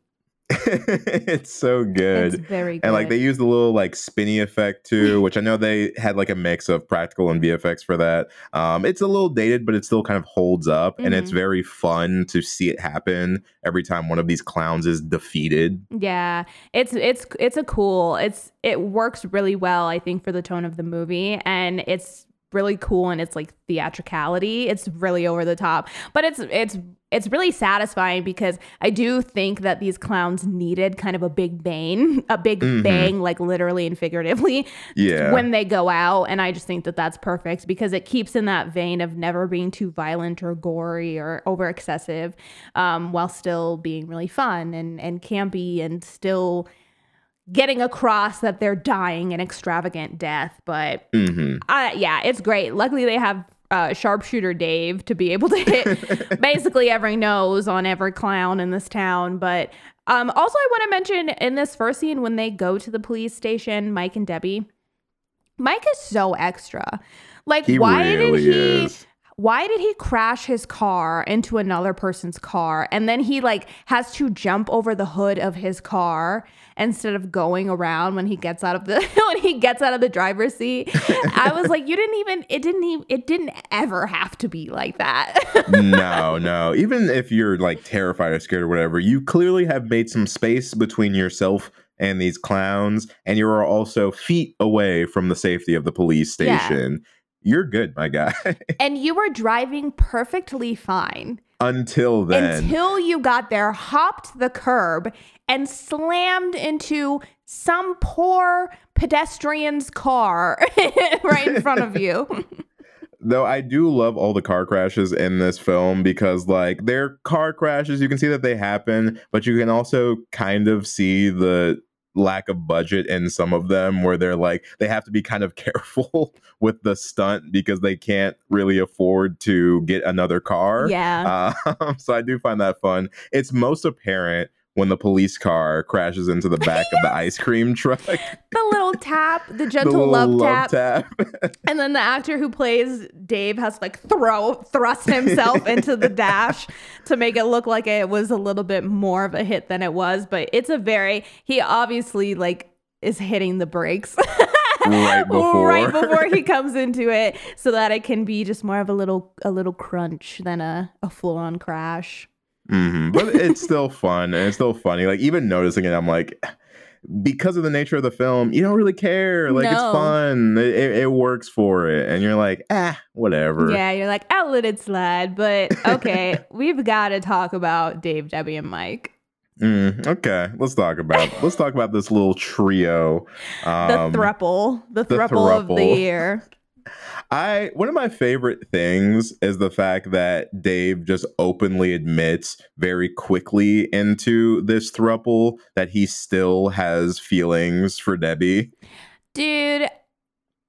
Speaker 2: it's so good.
Speaker 1: It's very good.
Speaker 2: And like they use the little like spinny effect too, which I know they had like a mix of practical and VFX for that. Um, it's a little dated, but it still kind of holds up, and it's
Speaker 1: Mhm.
Speaker 2: very fun to see it happen every time one of these clowns is defeated.
Speaker 1: Yeah, it's it's it's a cool. It's it works really well, I think, for the tone of the movie, and it's really cool and it's like theatricality. It's really over the top, but it's it's it's really satisfying because I do think that these clowns needed kind of a big bang, a big
Speaker 2: Mhm.
Speaker 1: bang, like literally and figuratively,
Speaker 2: Yeah.
Speaker 1: when they go out. And I just think that that's perfect because it keeps in that vein of never being too violent or gory or over excessive, um, while still being really fun and and campy and still getting across that they're dying an extravagant death. But
Speaker 2: hmm
Speaker 1: uh, yeah, it's great. Luckily, they have uh, sharpshooter Dave to be able to hit basically every nose on every clown in this town. But um, also, I want to mention in this first scene when they go to the police station, Mike and Debbie. Mike is so extra. Like,
Speaker 2: He
Speaker 1: why
Speaker 2: really
Speaker 1: did he?
Speaker 2: is.
Speaker 1: Why did he crash his car into another person's car and then he like has to jump over the hood of his car instead of going around when he gets out of the when he gets out of the driver's seat? I was like, you didn't even it didn't even it didn't ever have to be like that.
Speaker 2: no, no. Even if you're like terrified or scared or whatever, you clearly have made some space between yourself and these clowns, and you are also feet away from the safety of the police
Speaker 1: Yeah.
Speaker 2: station. You're good, my guy.
Speaker 1: and you were driving perfectly fine
Speaker 2: Until then.
Speaker 1: until you got there, hopped the curb, and slammed into some poor pedestrian's car right in front of you.
Speaker 2: Though I do love all the car crashes in this film because, like, they're car crashes. You can see that they happen, but you can also kind of see the lack of budget in some of them where they're like, they have to be kind of careful with the stunt because they can't really afford to get another car.
Speaker 1: yeah.
Speaker 2: Um, so I do find that fun. It's most apparent when the police car crashes into the back of the ice cream truck.
Speaker 1: the little tap, the
Speaker 2: the
Speaker 1: gentle
Speaker 2: little
Speaker 1: love, tap.
Speaker 2: tap.
Speaker 1: And then the actor who plays Dave has like throw thrust himself into the dash to make it look like it was a little bit more of a hit than it was. But it's a very he obviously like is hitting the brakes
Speaker 2: Right before.
Speaker 1: right before he comes into it so that it can be just more of a little a little crunch than a, a full on crash.
Speaker 2: Hmm But it's still fun and it's still funny. Like even noticing it, I'm like, because of the nature of the film, you don't really care. Like it's fun. It, it, it works for it, and you're like, ah, whatever.
Speaker 1: Yeah, you're like, I'll let it slide. But okay, we've got to talk about Dave, Debbie, and Mike.
Speaker 2: Mm, okay, let's talk about let's talk about this little trio.
Speaker 1: The
Speaker 2: Um,
Speaker 1: thruple, the,
Speaker 2: the
Speaker 1: thruple of the year.
Speaker 2: I one of my favorite things is the fact that Dave just openly admits very quickly into this thruple that he still has feelings for Debbie
Speaker 1: Dude,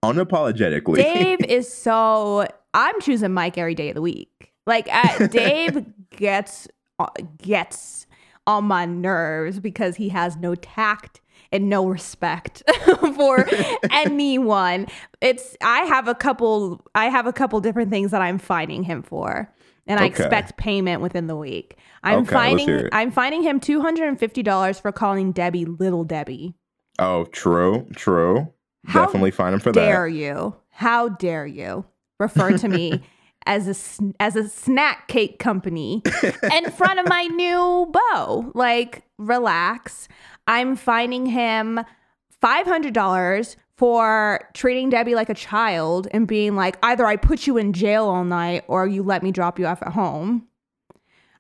Speaker 2: unapologetically.
Speaker 1: Dave is so. I'm choosing Mike every day of the week. Like uh, Dave gets uh, gets on my nerves because he has no tact and no respect for anyone. It's I have a couple. I have a couple different things that I'm fining him for. And I
Speaker 2: Okay.
Speaker 1: expect payment within the week. I'm
Speaker 2: Okay,
Speaker 1: finding. I'm finding him two hundred and fifty dollars for calling Debbie Little Debbie.
Speaker 2: oh, true, true.
Speaker 1: How
Speaker 2: Definitely find him for that.
Speaker 1: How dare you? How dare you refer to me as a as a snack cake company in front of my new beau? Like, relax. I'm finding him five hundred dollars for treating Debbie like a child and being like, either I put you in jail all night or you let me drop you off at home.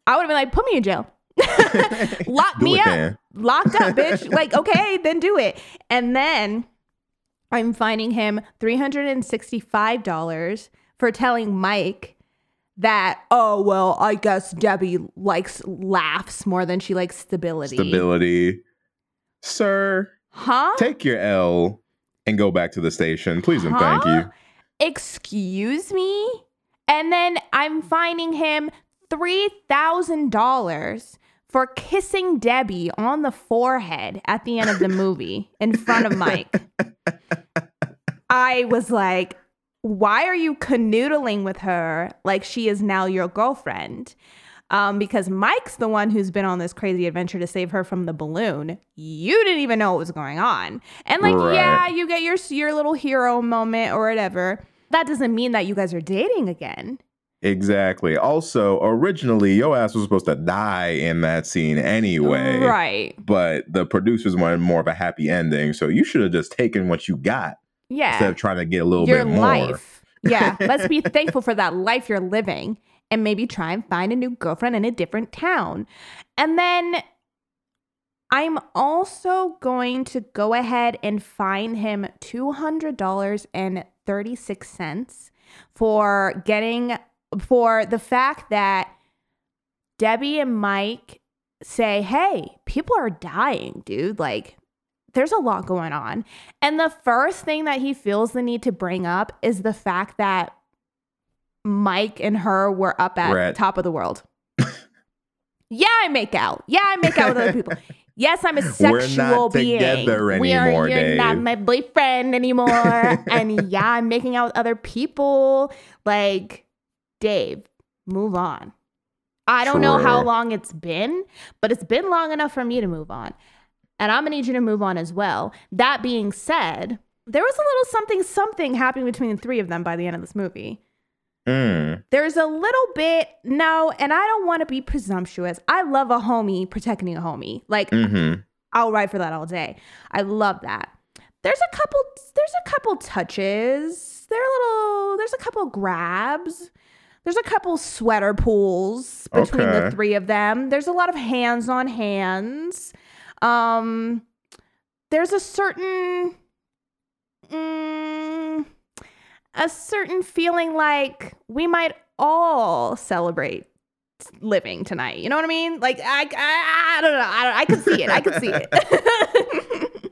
Speaker 1: I would have been like, put me in jail. Lock me up. Locked up, bitch. like, okay, then do it. And then I'm finding him $365 for telling Mike that, oh, well, I guess Debbie likes laughs more than she likes stability.
Speaker 2: Stability. Sir,
Speaker 1: Huh?
Speaker 2: take your L and go back to the station. Please and thank you.
Speaker 1: Excuse me? And then I'm finding him $3,000 for kissing Debbie on the forehead at the end of the movie in front of Mike. I was like, why are you canoodling with her like she is now your girlfriend? Um, because Mike's the one who's been on this crazy adventure to save her from the balloon. You didn't even know what was going on. And like,
Speaker 2: Right.
Speaker 1: yeah, you get your your little hero moment or whatever. That doesn't mean that you guys are dating again.
Speaker 2: Exactly. Also, originally, your ass was supposed to die in that scene anyway.
Speaker 1: Right.
Speaker 2: But the producers wanted more of a happy ending. So you should have just taken what you got
Speaker 1: Yeah.
Speaker 2: instead of trying to get a little
Speaker 1: your
Speaker 2: bit more.
Speaker 1: life. Yeah. Let's be thankful for that life you're living and maybe try and find a new girlfriend in a different town. And then I'm also going to go ahead and fine him $200.36 for getting for the fact that Debbie and Mike say, "Hey, people are dying, dude. Like there's a lot going on." And the first thing that he feels the need to bring up is the fact that Mike and her were up at
Speaker 2: Right.
Speaker 1: top of the world. yeah, I make out. Yeah, I make out with other people. Yes, I'm a
Speaker 2: We're not
Speaker 1: sexual being.
Speaker 2: together
Speaker 1: we are, you're not my boyfriend anymore. and yeah, I'm making out with other people. Like, Dave, move on. I don't know how long it's been, but it's been long enough for me to move on. And I'm gonna need you to move on as well. That being said, there was a little something something happening between the three of them by the end of this movie.
Speaker 2: Mm.
Speaker 1: There's a little bit no, and I don't want to be presumptuous. I love a homie protecting a homie. Like
Speaker 2: Mm-hmm.
Speaker 1: I'll ride for that all day. I love that. There's a couple there's a couple touches. There are little there's a couple grabs. There's a couple sweater pulls between the three of them. There's a lot of hands on hands. Um there's a certain mm, a certain feeling like we might all celebrate living tonight. You know what I mean? Like I I, I don't know. I I could see it. I could see it.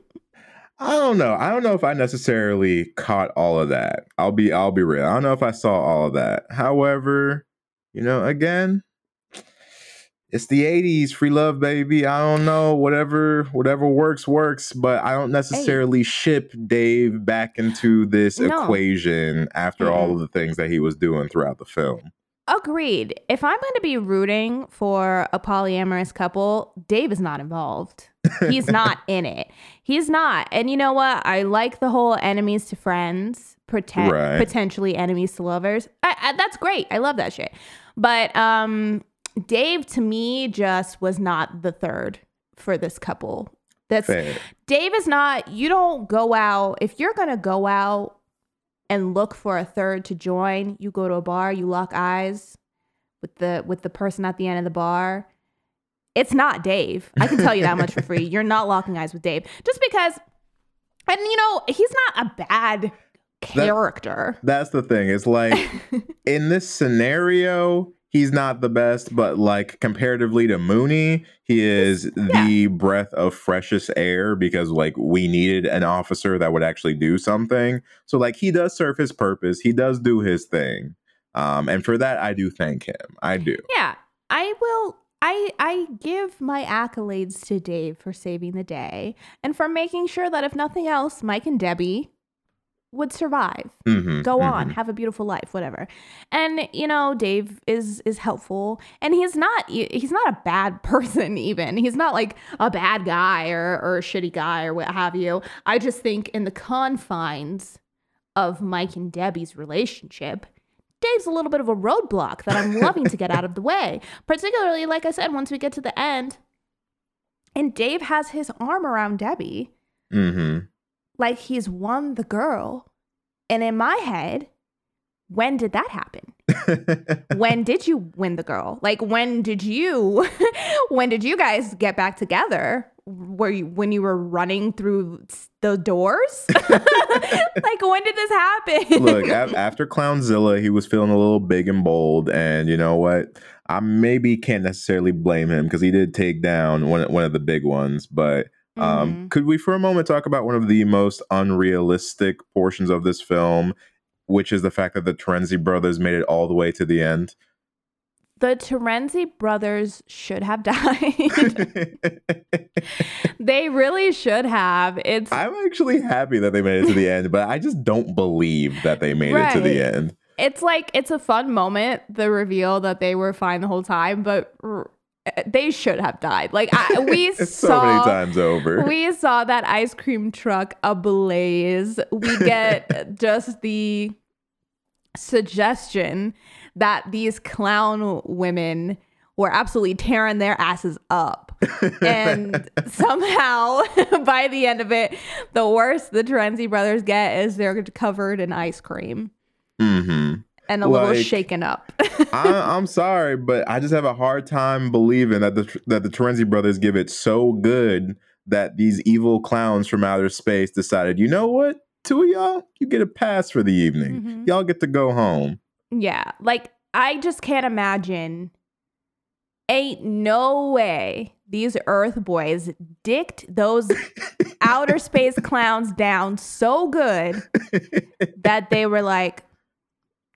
Speaker 2: I don't know. I don't know if I necessarily caught all of that. I'll be I'll be real. I don't know if I saw all of that. However, you know, again, it's the 80s, free love baby. I don't know, whatever whatever works works, but I don't necessarily ship Dave back into this
Speaker 1: No.
Speaker 2: equation after all of the things that he was doing throughout the film.
Speaker 1: Agreed. If I'm going to be rooting for a polyamorous couple, Dave is not involved. He's not in it. He's not. And you know what? I like the whole enemies to friends, protect
Speaker 2: Right.
Speaker 1: potentially enemies to lovers. I, I, that's great. I love that shit. But um, Dave to me just was not the third for this couple. That's
Speaker 2: Fair.
Speaker 1: Dave is not. You don't go out if you're gonna go out and look for a third to join. You go to a bar. You lock eyes with the with the person at the end of the bar. It's not Dave. I can tell you that much for free. You're not locking eyes with Dave just because. And you know he's not a bad character.
Speaker 2: That's the thing. It's like in this scenario, he's not the best, but like comparatively to Mooney, he is the breath of freshest air because like we needed an officer that would actually do something. So like he does serve his purpose. He does do his thing. Um, and for that, I do thank him. I do.
Speaker 1: Yeah, I will. I I give my accolades to Dave for saving the day and for making sure that if nothing else, Mike and Debbie would survive,
Speaker 2: Mhm,
Speaker 1: go on,
Speaker 2: mhm.
Speaker 1: have a beautiful life, whatever. And you know, Dave is is helpful, and he's not he's not a bad person. Even he's not like a bad guy or or a shitty guy or what have you. I just think in the confines of Mike and Debbie's relationship, Dave's a little bit of a roadblock that I'm loving to get out of the way. Particularly, like I said, once we get to the end, and Dave has his arm around Debbie,
Speaker 2: Mm-hmm.
Speaker 1: Like he's won the girl. And in my head, when did that happen? when did you win the girl? Like when did you when did you guys get back together? Were you when you were running through the doors? like when did this happen?
Speaker 2: Look, a- after Clownzilla, he was feeling a little big and bold, and you know what? I maybe can't necessarily blame him because he did take down one one of the big ones. But um,
Speaker 1: Mhm.
Speaker 2: could we, for a moment, talk about one of the most unrealistic portions of this film, which is the fact that the Terenzi brothers made it all the way to the end?
Speaker 1: the Terenzi brothers should have died. they really should have. It's
Speaker 2: I'm actually happy that they made it to the end, but I just don't believe that they made it to the end.
Speaker 1: it's like it's a fun moment the reveal that they were fine the whole time but r- they should have died. Like I, we
Speaker 2: so
Speaker 1: saw
Speaker 2: many times over.
Speaker 1: we saw that ice cream truck ablaze. We get just the suggestion that these clown women were absolutely tearing their asses up. And somehow by the end of it the worst the Terenzi brothers get is they're covered in ice cream.
Speaker 2: Hmm
Speaker 1: and a little shaken up.
Speaker 2: I, I'm sorry, but I just have a hard time believing that the that the Terenzi brothers give it so good that these evil clowns from outer space decided, you know what, two of y'all, you get a pass for the evening.
Speaker 1: Mhm.
Speaker 2: Y'all get to go home.
Speaker 1: yeah, like I just can't imagine. Ain't no way these Earth boys dicked those outer space clowns down so good that they were like,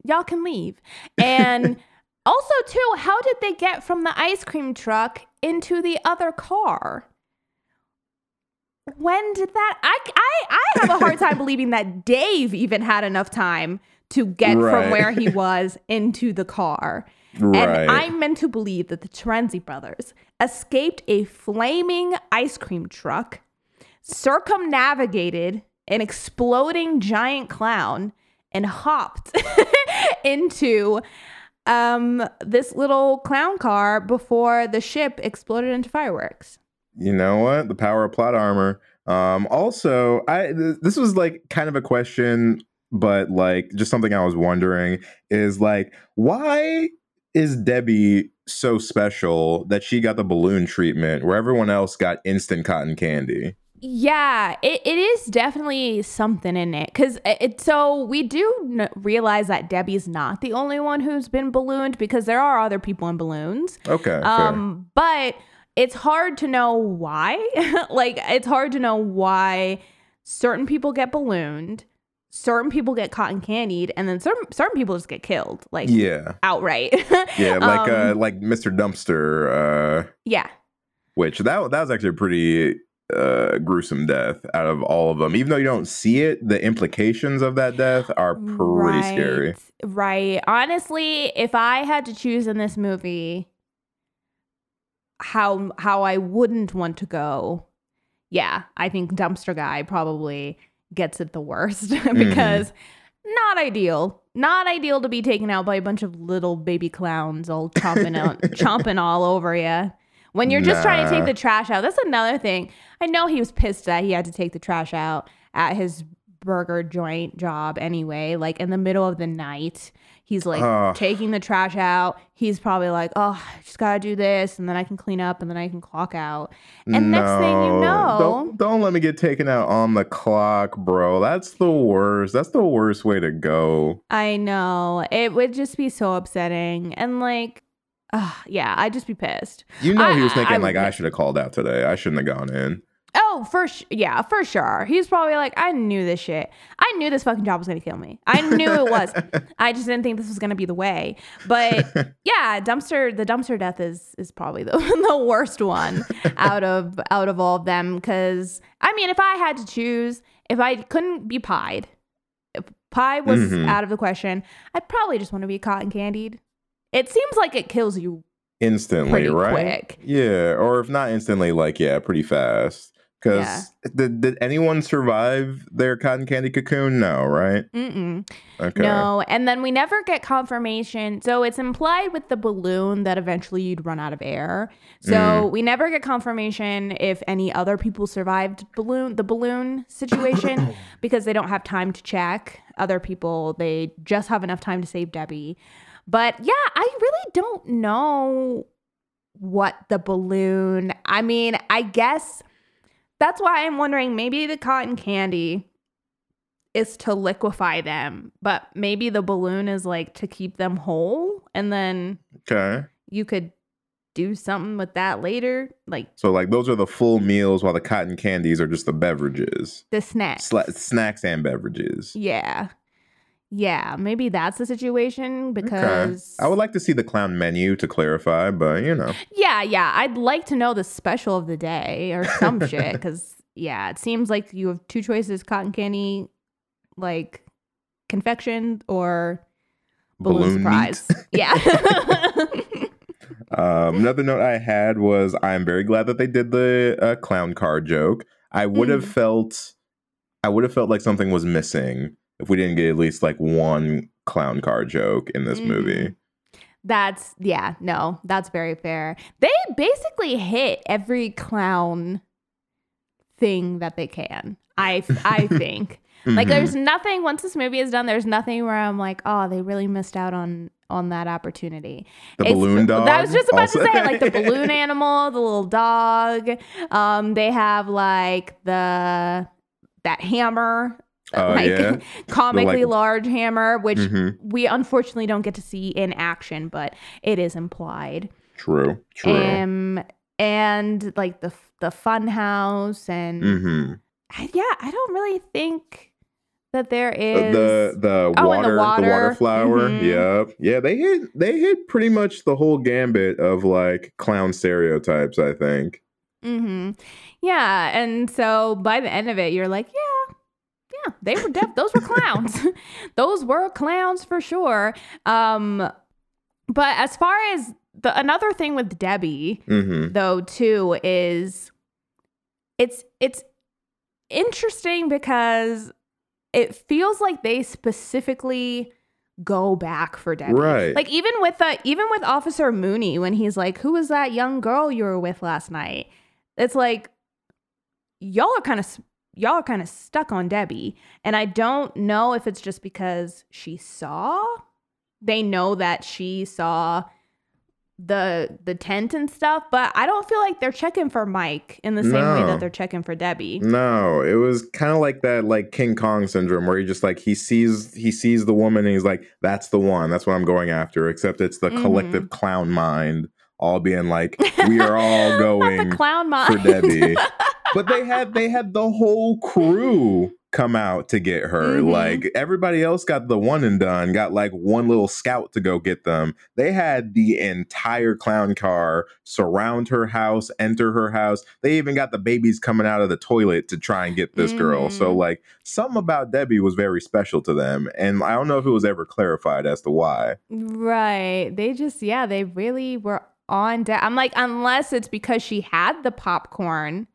Speaker 1: y'all can leave. And also, too, how did they get from the ice cream truck into the other car? When did that? I, I, I have a hard time believing that Dave even had enough time to get
Speaker 2: Right.
Speaker 1: from where he was into the car.
Speaker 2: Right.
Speaker 1: And I'm meant to believe that the Terenzi brothers escaped a flaming ice cream truck, circumnavigated an exploding giant clown, and hopped into um, this little clown car before the ship exploded into fireworks.
Speaker 2: you know what? The power of plot armor. Um, also, I th- this was like kind of a question, but like just something I was wondering is like, why is Debbie so special that she got the balloon treatment where everyone else got instant cotton candy?
Speaker 1: Yeah, it, it is definitely something in it because it. So we do n- realize that Debbie's not the only one who's been ballooned because there are other people in balloons.
Speaker 2: Okay, fair.
Speaker 1: Um, but it's hard to know why. like it's hard to know why certain people get ballooned, certain people get cotton candied, and then certain certain people just get killed. Like
Speaker 2: yeah,
Speaker 1: outright.
Speaker 2: yeah, like uh,
Speaker 1: Um,
Speaker 2: like Mr. Dumpster, uh,
Speaker 1: yeah.
Speaker 2: which that that was actually a pretty uh gruesome death out of all of them even though you don't see it the implications of that death are pretty scary
Speaker 1: Right. Honestly, if I had to choose in this movie how how I wouldn't want to go, yeah, I think dumpster guy probably gets it the worst because not ideal. Not ideal to be taken out by a bunch of little baby clowns all chomping out chomping all over you. When you're just trying to take the trash out, that's another thing. I know he was pissed that he had to take the trash out at his burger joint job anyway, like in the middle of the night. He's like
Speaker 2: Ugh.
Speaker 1: taking the trash out. He's probably like, "Oh, I just gotta do this, and then I can clean up, and then I can clock out." And next thing you
Speaker 2: No,
Speaker 1: know,
Speaker 2: don't don't let me get taken out on the clock, bro. That's the worst. That's the worst way to go.
Speaker 1: I know it would just be so upsetting, and like, uh, yeah, I'd just be pissed.
Speaker 2: You know, he was thinking
Speaker 1: I
Speaker 2: like
Speaker 1: would-
Speaker 2: I should have called out today. I shouldn't have gone in.
Speaker 1: Oh, for sh- yeah, for sure. He's probably like, I knew this shit. I knew this fucking job was gonna kill me. I knew it was. I just didn't think this was gonna be the way. But yeah, dumpster. The dumpster death is is probably the the worst one out of out of all of them. Because I mean, if I had to choose, if I couldn't be pied, if pie was
Speaker 2: Mhm.
Speaker 1: out of the question, I'd probably just want to be cotton candied. It seems like it kills you
Speaker 2: instantly, right?
Speaker 1: quick.
Speaker 2: Yeah, or if not instantly, like yeah, pretty fast. Because
Speaker 1: Yeah.
Speaker 2: did, did anyone survive their cotton candy cocoon? No, right?
Speaker 1: Mm-mm.
Speaker 2: Okay.
Speaker 1: No, and then we never get confirmation. So it's implied with the balloon that eventually you'd run out of air. So
Speaker 2: Mm.
Speaker 1: we never get confirmation if any other people survived balloon the balloon situation because they don't have time to check. Other people they just have enough time to save Debbie. But yeah, I really don't know what the balloon. I mean, I guess that's why I'm wondering maybe the cotton candy is to liquefy them, but maybe the balloon is like to keep them whole and then
Speaker 2: Okay.
Speaker 1: you could do something with that later, like
Speaker 2: So like those are the full meals, while the cotton candies are just the beverages,
Speaker 1: the snacks.
Speaker 2: Sla- snacks and beverages.
Speaker 1: yeah. Yeah, maybe that's the situation
Speaker 2: Okay.
Speaker 1: because
Speaker 2: I would like to see the clown menu to clarify, but you know,
Speaker 1: Yeah, yeah. I'd like to know the special of the day or some shit because, yeah, it seems like you have two choices cotton candy, like confection or balloon,
Speaker 2: Balloon
Speaker 1: surprise. yeah.
Speaker 2: Um, another note I had was I'm very glad that they did the uh, clown car joke. I would have
Speaker 1: Mhm.
Speaker 2: felt, I would have felt like something was missing if we didn't get at least like one clown car joke in this movie.
Speaker 1: that's, yeah, no, that's very fair. They basically hit every clown thing that they can. I, I think. Like
Speaker 2: Mhm.
Speaker 1: there's nothing once this movie is done, there's nothing where I'm like, oh, they really missed out on on that opportunity.
Speaker 2: The
Speaker 1: It's-
Speaker 2: balloon dog.
Speaker 1: I was just about
Speaker 2: also-
Speaker 1: to say, like the balloon animal, the little dog. Um, they have like the that hammer,
Speaker 2: Oh,
Speaker 1: like
Speaker 2: yeah?
Speaker 1: comically
Speaker 2: like-
Speaker 1: large hammer, which
Speaker 2: Mhm.
Speaker 1: we unfortunately don't get to see in action, but it is implied.
Speaker 2: True. True.
Speaker 1: Um, and like the the fun house, and
Speaker 2: hmm
Speaker 1: I- yeah, I don't really think that there is
Speaker 2: the the
Speaker 1: Oh, and the
Speaker 2: water, the
Speaker 1: water.
Speaker 2: water flower.
Speaker 1: Mhm.
Speaker 2: Yep. Yeah, they hit they hit pretty much the whole gambit of like clown stereotypes. I think.
Speaker 1: Mm-hmm. Yeah, and so by the end of it, you're like, yeah, yeah, they were def- those were clowns. those were clowns for sure. Um, but as far as the another thing with Debbie,
Speaker 2: hmm
Speaker 1: though, too, is it's it's interesting because it feels like they specifically go back for Debbie.
Speaker 2: Right.
Speaker 1: Like even with the even with Officer Mooney when he's like, "Who was that young girl you were with last night?" It's like y'all are kind of y'all are kind of stuck on Debbie, and I don't know if it's just because she saw they know that she saw the the tent and stuff, but I don't feel like they're checking for Mike in the same way that they're checking for Debbie.
Speaker 2: No, it was kind of like that, like King Kong syndrome, where he just like he sees he sees the woman and he's like, "That's the one. That's what I'm going after." Except it's the
Speaker 1: Mhm.
Speaker 2: collective clown mind, all being like, "We are all going
Speaker 1: clown
Speaker 2: for. Debbie." but they had they had the whole crew come out to get her.
Speaker 1: Mhm.
Speaker 2: Like everybody else got the one and done, got like one little scout to go get them. They had the entire clown car surround her house, enter her house. They even got the babies coming out of the toilet to try and get this girl. So
Speaker 1: Mhm.
Speaker 2: like something about Debbie was very special to them. And I don't know if it was ever clarified as to why.
Speaker 1: Right. They just, yeah, they really were on deck. I'm like, unless it's because she had the popcorn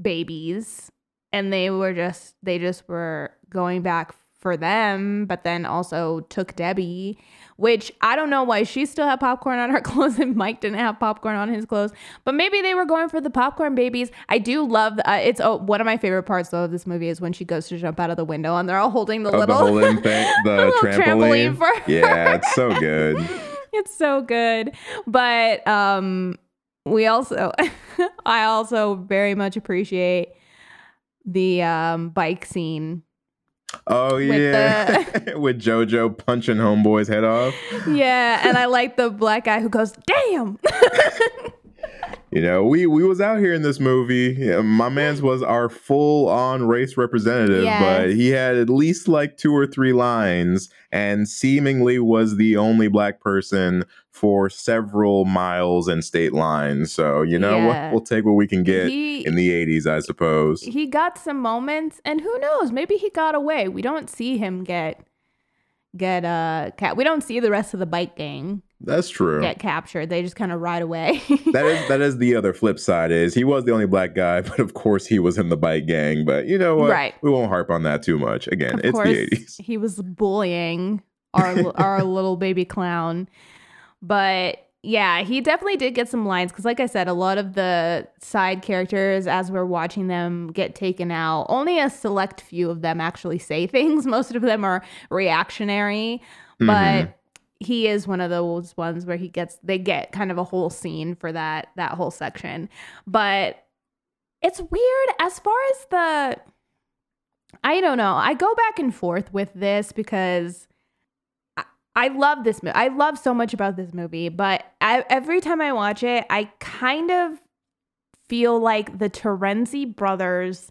Speaker 1: babies and they were just, they just were going back for them, but then also took Debbie, which I don't know why she still had popcorn on her clothes and Mike didn't have popcorn on his clothes. But maybe they were going for the popcorn babies. I do love uh, it's oh, one of my favorite parts though of this movie is when she goes to jump out of the window and they're all holding the
Speaker 2: Oh,
Speaker 1: little
Speaker 2: the thing, the
Speaker 1: little
Speaker 2: trampoline.
Speaker 1: trampoline for
Speaker 2: yeah, it's so good.
Speaker 1: it's so good. But um we also I also very much appreciate the um bike scene.
Speaker 2: Oh
Speaker 1: With
Speaker 2: yeah, with JoJo punching homeboy's head off.
Speaker 1: Yeah, and I like the black guy who goes, "Damn."
Speaker 2: You know, we we was out here in this movie. My man's was our full on race representative, but he had at least like two or three lines, and seemingly was the only black person for several miles and state lines. So you know,
Speaker 1: Yeah.
Speaker 2: we'll, we'll take what we can get
Speaker 1: He-
Speaker 2: in the '80s, I suppose.
Speaker 1: he got some moments and who knows, maybe he got away. We don't see him get get uh cat. We don't see the rest of the bike gang
Speaker 2: That's true.
Speaker 1: get captured. They just kind of ride away.
Speaker 2: that is that is the other flip side is he was the only black guy, but of course he was in the bike gang. But you know what?
Speaker 1: Right.
Speaker 2: We won't harp on that too much. Again,
Speaker 1: of
Speaker 2: it's
Speaker 1: course,
Speaker 2: the '80s.
Speaker 1: he was bullying our our little baby clown. But yeah, he definitely did get some lines because, like I said, a lot of the side characters, as we're watching them get taken out, only a select few of them actually say things. Most of them are reactionary,
Speaker 2: Mhm.
Speaker 1: but he is one of those ones where he gets they get kind of a whole scene for that that whole section. But it's weird as far as the I don't know. I go back and forth with this because I, love this movie. I love so much about this movie, but I, every time I watch it, I kind of feel like the Terenzi brothers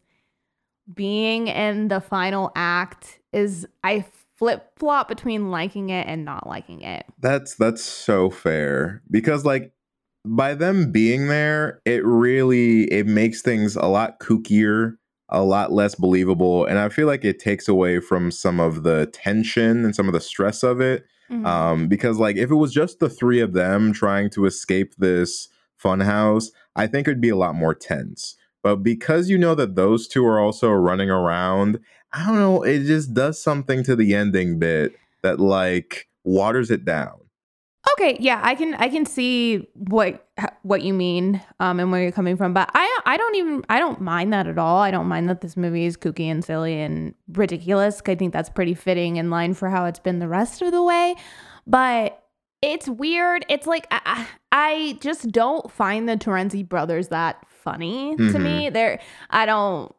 Speaker 1: being in the final act is I flip flop between liking it and not liking it.
Speaker 2: That's that's so fair because like by them being there, it really it makes things a lot kookier, a lot less believable, and I feel like it takes away from some of the tension and some of the stress of it.
Speaker 1: Mhm.
Speaker 2: Um, because like if it was just the three of them trying to escape this funhouse, I think it'd be a lot more tense. But because you know that those two are also running around, I don't know, it just does something to the ending bit that like waters it down.
Speaker 1: Okay, yeah, I can I can see what what you mean um and where you're coming from, but I I don't even I don't mind that at all. I don't mind that this movie is kooky and silly and ridiculous. I think that's pretty fitting in line for how it's been the rest of the way. But it's weird. It's like I, I just don't find the Terenzi brothers that funny to
Speaker 2: Mhm.
Speaker 1: me. They're I don't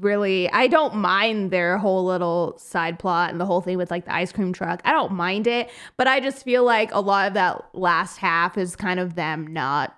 Speaker 1: really I don't mind their whole little side plot and the whole thing with like the ice cream truck. I don't mind it, but I just feel like a lot of that last half is kind of them not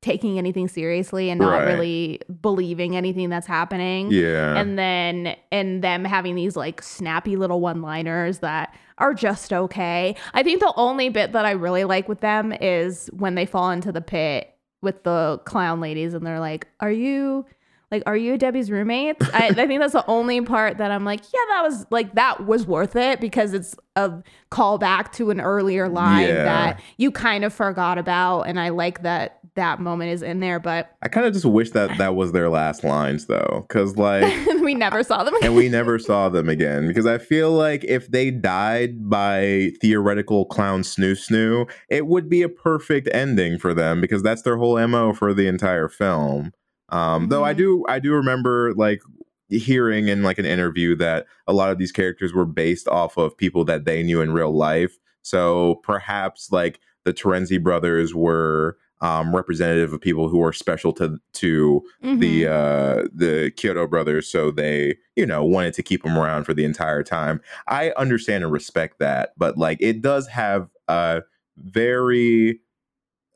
Speaker 1: taking anything seriously and not
Speaker 2: Right.
Speaker 1: really believing anything that's happening.
Speaker 2: Yeah.
Speaker 1: And then and them having these like snappy little one-liners that are just okay. I think the only bit that I really like with them is when they fall into the pit with the clown ladies and they're like, "Are you like are you Debbie's roommates?" I, I think that's the only part that I'm like, "Yeah, that was like that was worth it because it's a callback to an earlier line
Speaker 2: Yeah.
Speaker 1: that you kind of forgot about and I like that that moment is in there, but
Speaker 2: I kind of just wish that that was their last lines though, because like,
Speaker 1: we never saw them again.
Speaker 2: and we never saw them again. Because I feel like if they died by theoretical clown snoo snoo, it would be a perfect ending for them because that's their whole mo for the entire film. Um, Though I
Speaker 1: Mhm.
Speaker 2: do, I do remember like hearing in like an interview that a lot of these characters were based off of people that they knew in real life. So perhaps like the Terenzi brothers were um, representative of people who are special to to the
Speaker 1: Mhm.
Speaker 2: uh the Chiodo brothers so they you know wanted to keep them around for the entire time I understand and respect that but like it does have a very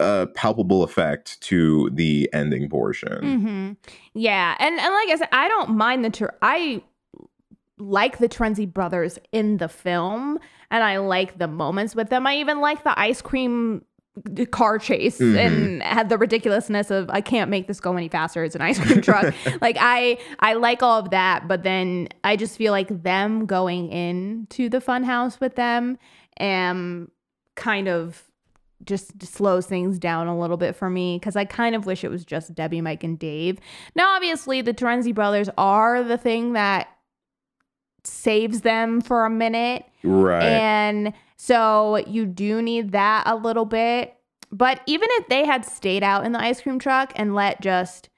Speaker 2: uh palpable effect to the ending portion
Speaker 1: hmm Yeah, and and like I said, I don't mind the Ter- I like the Terenzi brothers in the film, and I like the moments with them. I even like the ice cream car chase
Speaker 2: Mhm.
Speaker 1: and had the ridiculousness of I can't make this go any faster. It's an ice cream truck. like I I like all of that, but then I just feel like them going into the fun house with them um kind of just slows things down a little bit for me because I kind of wish it was just Debbie, Mike, and Dave. Now, obviously, the Terenzi brothers are the thing that saves them for a minute.
Speaker 2: Right.
Speaker 1: And so you do need that a little bit. But even if they had stayed out in the ice cream truck and let just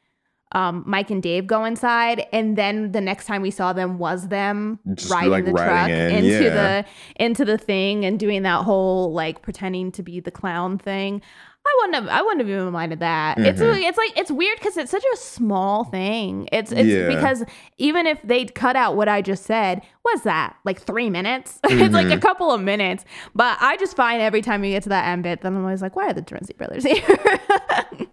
Speaker 1: um, Mike and Dave go inside, and then the next time we saw them was them
Speaker 2: Just,
Speaker 1: riding
Speaker 2: like,
Speaker 1: the truck
Speaker 2: in,
Speaker 1: into
Speaker 2: yeah.
Speaker 1: the into the thing and doing that whole like pretending to be the clown thing. I wouldn't have. I wouldn't have even minded that. It's
Speaker 2: Mhm.
Speaker 1: it's like it's weird because it's such a small thing. It's it's
Speaker 2: Yeah.
Speaker 1: because even if they'd cut out what I just said, what's that like three minutes? it's like a
Speaker 2: Mhm.
Speaker 1: couple of minutes. But I just find every time you get to that end bit, then I'm always like, why are the Terenzi brothers here?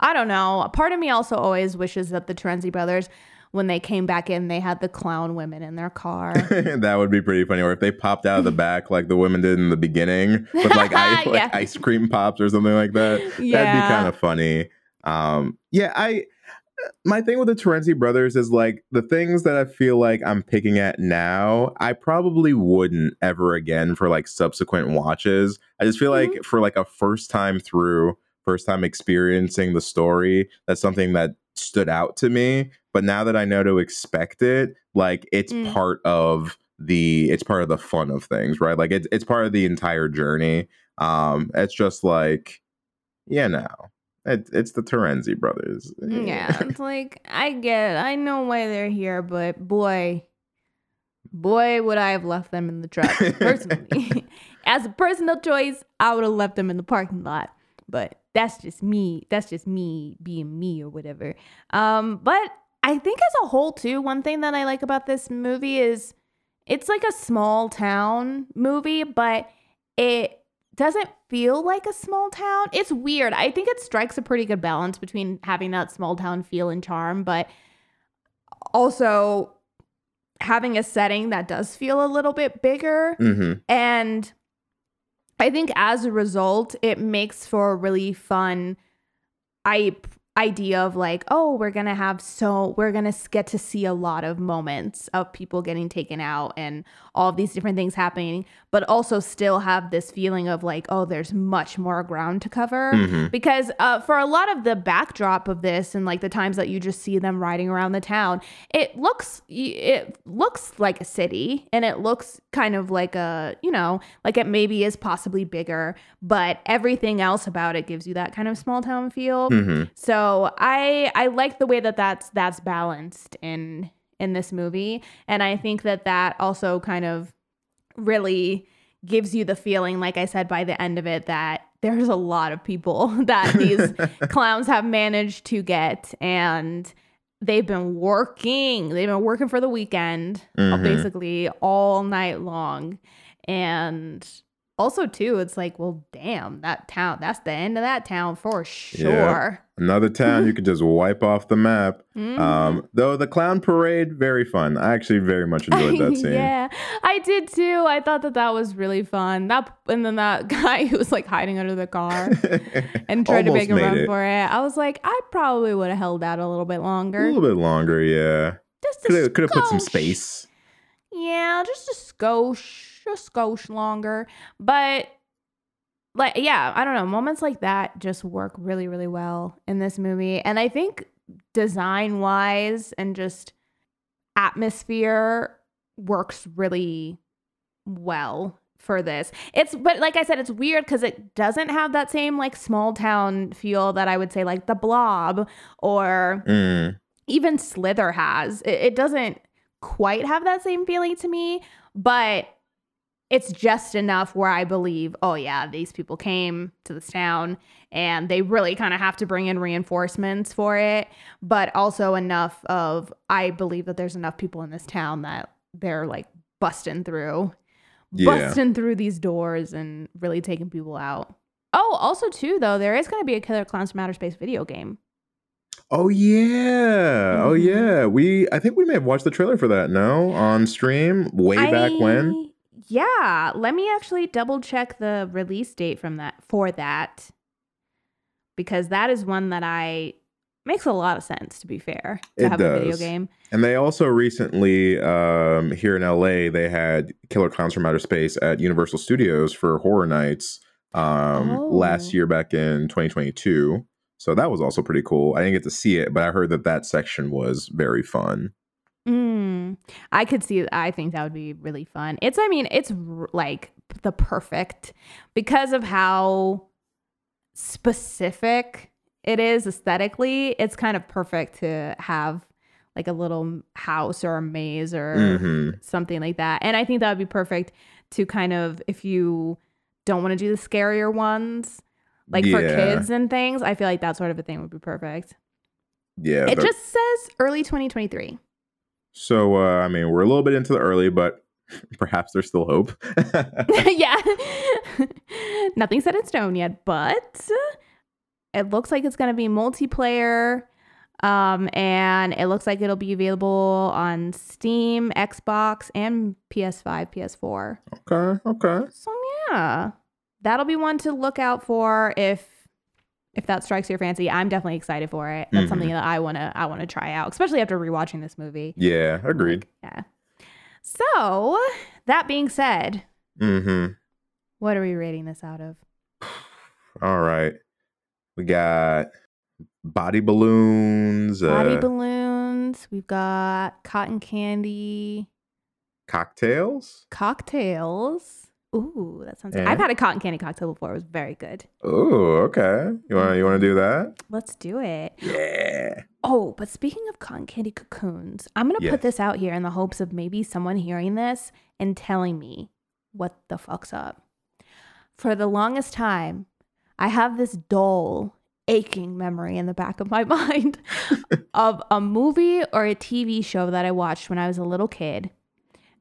Speaker 1: I don't know. A part of me also always wishes that the Terenzi brothers, when they came back in, they had the clown women in their car.
Speaker 2: that would be pretty funny. Or if they popped out of the back like the women did in the beginning with like, ice, like ice cream pops or something like that. yeah. That'd be kind of funny. Um, yeah, I my thing with the Terenzi brothers is like the things that I feel like I'm picking at now, I probably wouldn't ever again for like subsequent watches. I just feel like for like a first time through, first time experiencing the story, that's something that stood out to me. But now that I know to expect it, like it's
Speaker 1: Mm.
Speaker 2: part of the it's part of the fun of things, right? Like it's it's part of the entire journey. Um, it's just like, you know, it, it's the Terenzi brothers.
Speaker 1: yeah, it's like I get, it. I know why they're here, but boy, boy, would I have left them in the truck personally. As a personal choice, I would have left them in the parking lot. But that's just me. That's just me being me or whatever. Um, but I think as a whole too, one thing that I like about this movie is it's like a small town movie, but it doesn't feel like a small town. It's weird. I think it strikes a pretty good balance between having that small town feel and charm, but also having a setting that does feel a little bit bigger.
Speaker 2: hmm
Speaker 1: And I think as a result, it makes for a really fun I idea of like, oh, we're gonna have so we're gonna get to see a lot of moments of people getting taken out and all of these different things happening, but also still have this feeling of like, oh, there's much more ground to cover.
Speaker 2: Mhm.
Speaker 1: Because uh, for a lot of the backdrop of this and like the times that you just see them riding around the town, it looks it looks like a city and it looks kind of like a you know like it maybe is possibly bigger, but everything else about it gives you that kind of small town feel.
Speaker 2: hmm
Speaker 1: So I I like the way that that's that's balanced in in this movie, and I think that that also kind of really gives you the feeling, like I said, by the end of it, that there's a lot of people that these clowns have managed to get, and they've been working. They've been working for the weekend,
Speaker 2: Mhm.
Speaker 1: basically all night long, and also too, it's like, well, damn, that town. That's the end of that town for sure.
Speaker 2: Another town you could just wipe off the map.
Speaker 1: Mhm.
Speaker 2: Um, though the clown parade, very fun. I actually very much enjoyed that scene.
Speaker 1: yeah, I did too. I thought that that was really fun. That and then that guy who was like hiding under the car and tried to make a run
Speaker 2: it.
Speaker 1: for it. I was like, I probably would have held out a little bit longer.
Speaker 2: A little bit longer, yeah.
Speaker 1: Just a
Speaker 2: Could have could have put some space.
Speaker 1: Yeah, just a skosh, a skosh longer. But like, yeah, I don't know. Moments like that just work really, really well in this movie, and I think design wise and just atmosphere works really well for this. It's but like I said, it's weird because it doesn't have that same like small town feel that I would say like the Blob or
Speaker 2: Mm.
Speaker 1: even Slither has. It, it doesn't quite have that same feeling to me, but it's just enough where I believe, oh yeah, these people came to this town and they really kind of have to bring in reinforcements for it, but also enough of I believe that there's enough people in this town that they're like busting through,
Speaker 2: Yeah.
Speaker 1: busting through these doors and really taking people out. Oh, also too though, there is going to be a Killer Klowns from Outer Space video game.
Speaker 2: Oh yeah. Oh
Speaker 1: Mhm.
Speaker 2: yeah. We I think we may have watched the trailer for that, no? On stream way back when.
Speaker 1: Yeah, let me actually double check the release date from that for that because that is one that I makes a lot of sense to be fair to
Speaker 2: It
Speaker 1: have a video
Speaker 2: does.
Speaker 1: game.
Speaker 2: And they also recently, um, here in LA, they had Killer Klowns from Outer Space at Universal Studios for Horror Nights um,
Speaker 1: Oh.
Speaker 2: last year back in 2022. So that was also pretty cool. I didn't get to see it, but I heard that that section was very fun.
Speaker 1: Mm, I could see. I think that would be really fun. It's. I mean, it's r- like the perfect because of how specific it is aesthetically. It's kind of perfect to have like a little house or a maze or
Speaker 2: Mhm.
Speaker 1: something like that. And I think that would be perfect to kind of if you don't want to do the scarier ones, like for kids and things. I feel like that sort of a thing would be perfect.
Speaker 2: Yeah.
Speaker 1: It just says early 2023.
Speaker 2: So uh, I mean, we're a little bit into the early, but perhaps there's still hope.
Speaker 1: yeah. Nothing set in stone yet, but it looks like it's going to be multiplayer. Um, and it looks like it'll be available on Steam, Xbox, and PS5, PS4.
Speaker 2: okay. Okay.
Speaker 1: So yeah, that'll be one to look out for if if that strikes your fancy. I'm definitely excited for it. That's
Speaker 2: Mhm.
Speaker 1: something that I wanna I wanna try out, especially after rewatching this movie.
Speaker 2: Yeah. Agreed.
Speaker 1: Yeah. So that being said,
Speaker 2: Mm-hmm.
Speaker 1: what are we rating this out of?
Speaker 2: All right. We got body balloons,
Speaker 1: Body
Speaker 2: uh,
Speaker 1: balloons. We've got cotton candy,
Speaker 2: cocktails.
Speaker 1: cocktails. Ooh, that sounds.
Speaker 2: And?
Speaker 1: I've had a cotton candy cocktail before. It was very good.
Speaker 2: Oh, okay. You want you want to do that?
Speaker 1: Let's do it.
Speaker 2: Yeah.
Speaker 1: Oh, but speaking of cotton candy cocoons, I'm going to
Speaker 2: Yes.
Speaker 1: put this out here in the hopes of maybe someone hearing this and telling me what the fuck's up. For the longest time, I have this dull, aching memory in the back of my mind of a movie or a TV show that I watched when I was a little kid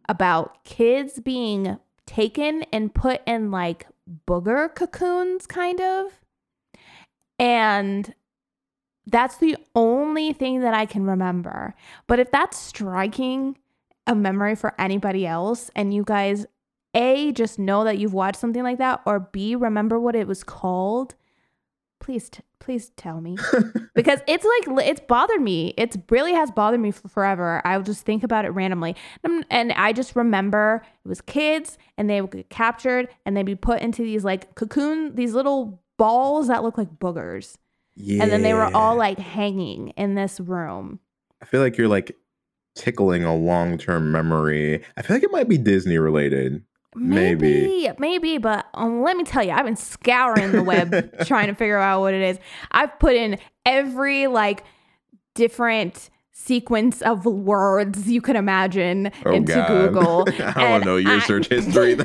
Speaker 1: about kids being taken and put in like booger cocoons, kind of. And that's the only thing that I can remember. But if that's striking a memory for anybody else, and you guys, A, just know that you've watched something like that, or B, remember what it was called, please, t- please tell me. because it's like, it's bothered me. It's really has bothered me for forever. I'll just think about it randomly. And, and I just remember it was kids, and they would get captured, and they'd be put into these like cocoon, these little balls that look like boogers
Speaker 2: Yeah.
Speaker 1: and then they were all like hanging in this room.
Speaker 2: I feel like you're like tickling a long term memory. I feel like it might be Disney related. Maybe.
Speaker 1: Maybe, maybe, but um, let me tell you, I've been scouring the web trying to figure out what it is. I've put in every like different sequence of words you can imagine
Speaker 2: Oh
Speaker 1: into
Speaker 2: God.
Speaker 1: Google.
Speaker 2: I don't know your
Speaker 1: I-
Speaker 2: search history.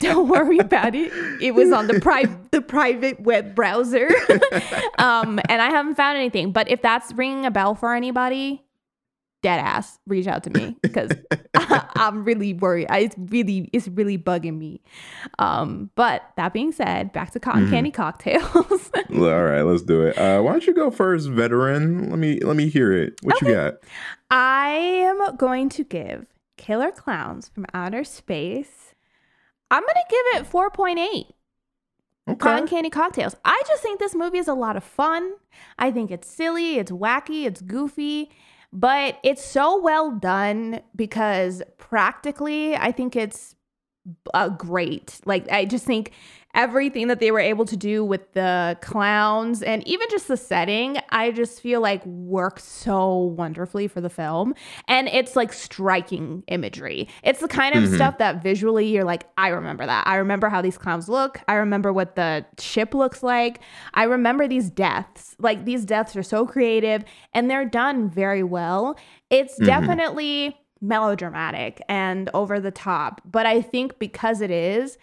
Speaker 1: Don't worry about it. It was on the private the private web browser. um, and I haven't found anything. But if that's ringing a bell for anybody, dead ass, reach out to me because I'm really worried. I, it's really it's really bugging me. Um, but that being said, back to cotton
Speaker 2: Mm-hmm.
Speaker 1: candy cocktails.
Speaker 2: all right, let's do it. Uh, why don't you go first, veteran? Let me let me hear it. What you got?
Speaker 1: I am going to give Killer Klowns from Outer Space. I'm gonna give it 4.8. Cotton candy cocktails. I just think this movie is a lot of fun. I think it's silly, it's wacky, it's goofy, but it's so well done because practically, I think it's uh, great. Like, I just think everything that they were able to do with the clowns and even just the setting, I just feel like works so wonderfully for the film. And it's like striking imagery. It's the kind of mm-hmm. stuff that visually you're like, I remember that. I remember how these clowns look. I remember what the ship looks like. I remember these deaths. Like, these deaths are so creative and they're done very well. It's mm-hmm. definitely melodramatic and over the top. But I think because it is,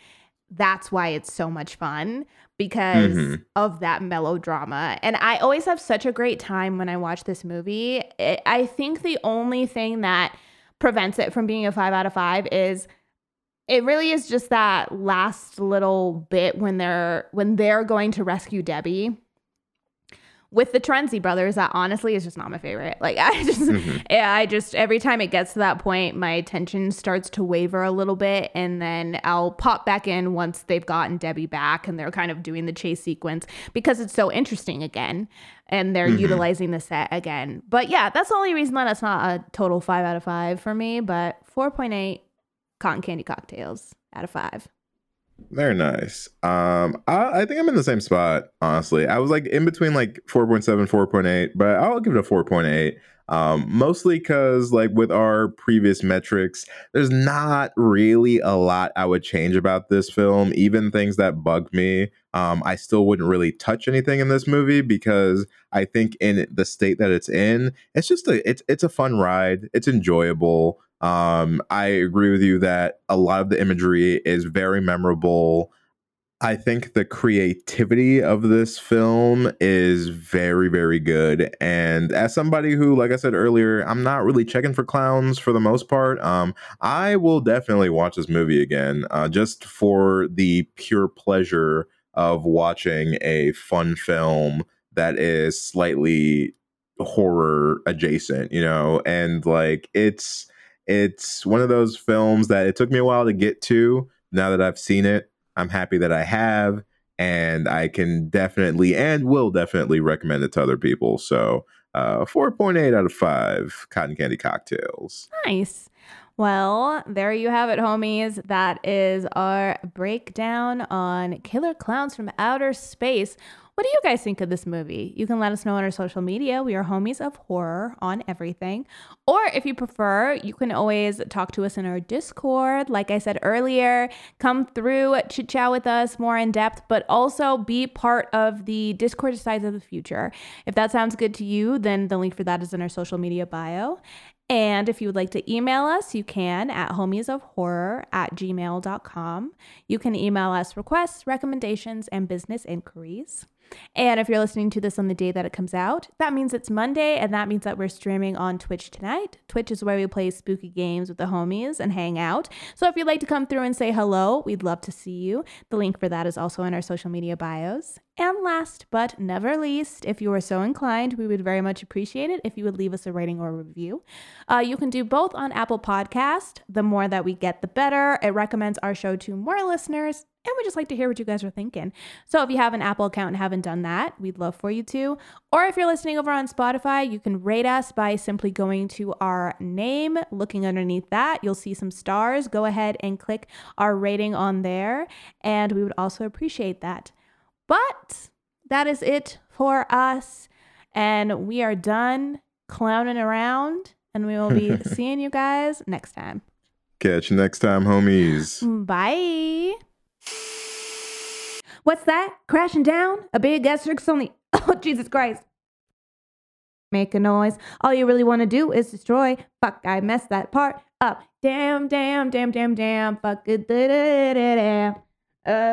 Speaker 1: that's why it's so much fun because
Speaker 2: Mhm.
Speaker 1: of that melodrama. And I always have such a great time when I watch this movie. I I think the only thing that prevents it from being a five out of five is it really is just that last little bit when they're when they're going to rescue Debbie with the Terenzi brothers, that honestly is just not my favorite. Like I just, mm-hmm. yeah, I just every time it gets to that point, my attention starts to waver a little bit, and then I'll pop back in once they've gotten Debbie back and they're kind of doing the chase sequence because it's so interesting again, and they're mm-hmm. utilizing the set again. But yeah, that's the only reason that it's not a total five out of five for me. But four point eight cotton candy cocktails out of five.
Speaker 2: Very nice. Um, I, I think I'm in the same spot, honestly. I was like in between like 4.7, 4.8, but I'll give it a 4.8. Um, mostly because like with our previous metrics, there's not really a lot I would change about this film. Even things that bug me, um, I still wouldn't really touch anything in this movie because I think in the state that it's in, it's just a it's it's a fun ride. It's enjoyable. Um, I agree with you that a lot of the imagery is very memorable. I think the creativity of this film is very, very good. And as somebody who, like I said earlier, I'm not really checking for clowns for the most part. Um, I will definitely watch this movie again, uh, just for the pure pleasure of watching a fun film that is slightly horror adjacent, you know, and like it's it's one of those films that it took me a while to get to. Now that I've seen it, I'm happy that I have, and I can definitely and will definitely recommend it to other people. So, uh, 4.8 out of 5 cotton candy cocktails.
Speaker 1: Nice. Well, there you have it, homies. That is our breakdown on Killer Klowns from Outer Space. What do you guys think of this movie? You can let us know on our social media. We are homies of horror on everything. Or if you prefer, you can always talk to us in our Discord. Like I said earlier, come through, chit chat with us more in depth, but also be part of the Discord Decides of the Future. If that sounds good to you, then the link for that is in our social media bio. And if you would like to email us, you can at homiesofhorror at gmail.com. You can email us requests, recommendations, and business inquiries. And if you're listening to this on the day that it comes out, that means it's Monday, and that means that we're streaming on Twitch tonight. Twitch is where we play spooky games with the homies and hang out. So if you'd like to come through and say hello, we'd love to see you. The link for that is also in our social media bios. And last but never least, if you are so inclined, we would very much appreciate it if you would leave us a rating or a review. Uh, you can do both on Apple Podcast. The more that we get, the better. It recommends our show to more listeners, and we just like to hear what you guys are thinking. So if you have an Apple account and haven't done that, we'd love for you to. Or if you're listening over on Spotify, you can rate us by simply going to our name, looking underneath that. You'll see some stars. Go ahead and click our rating on there, and we would also appreciate that. But that is it for us, and we are done clowning around, and we will be seeing you guys next time.
Speaker 2: Catch you next time, homies.
Speaker 1: Bye. What's that? Crashing down? A big circus on the. Oh, Jesus Christ. Make a noise. All you really want to do is destroy. Fuck, I messed that part up. Damn, damn, damn, damn, damn. Fuck it. Uh...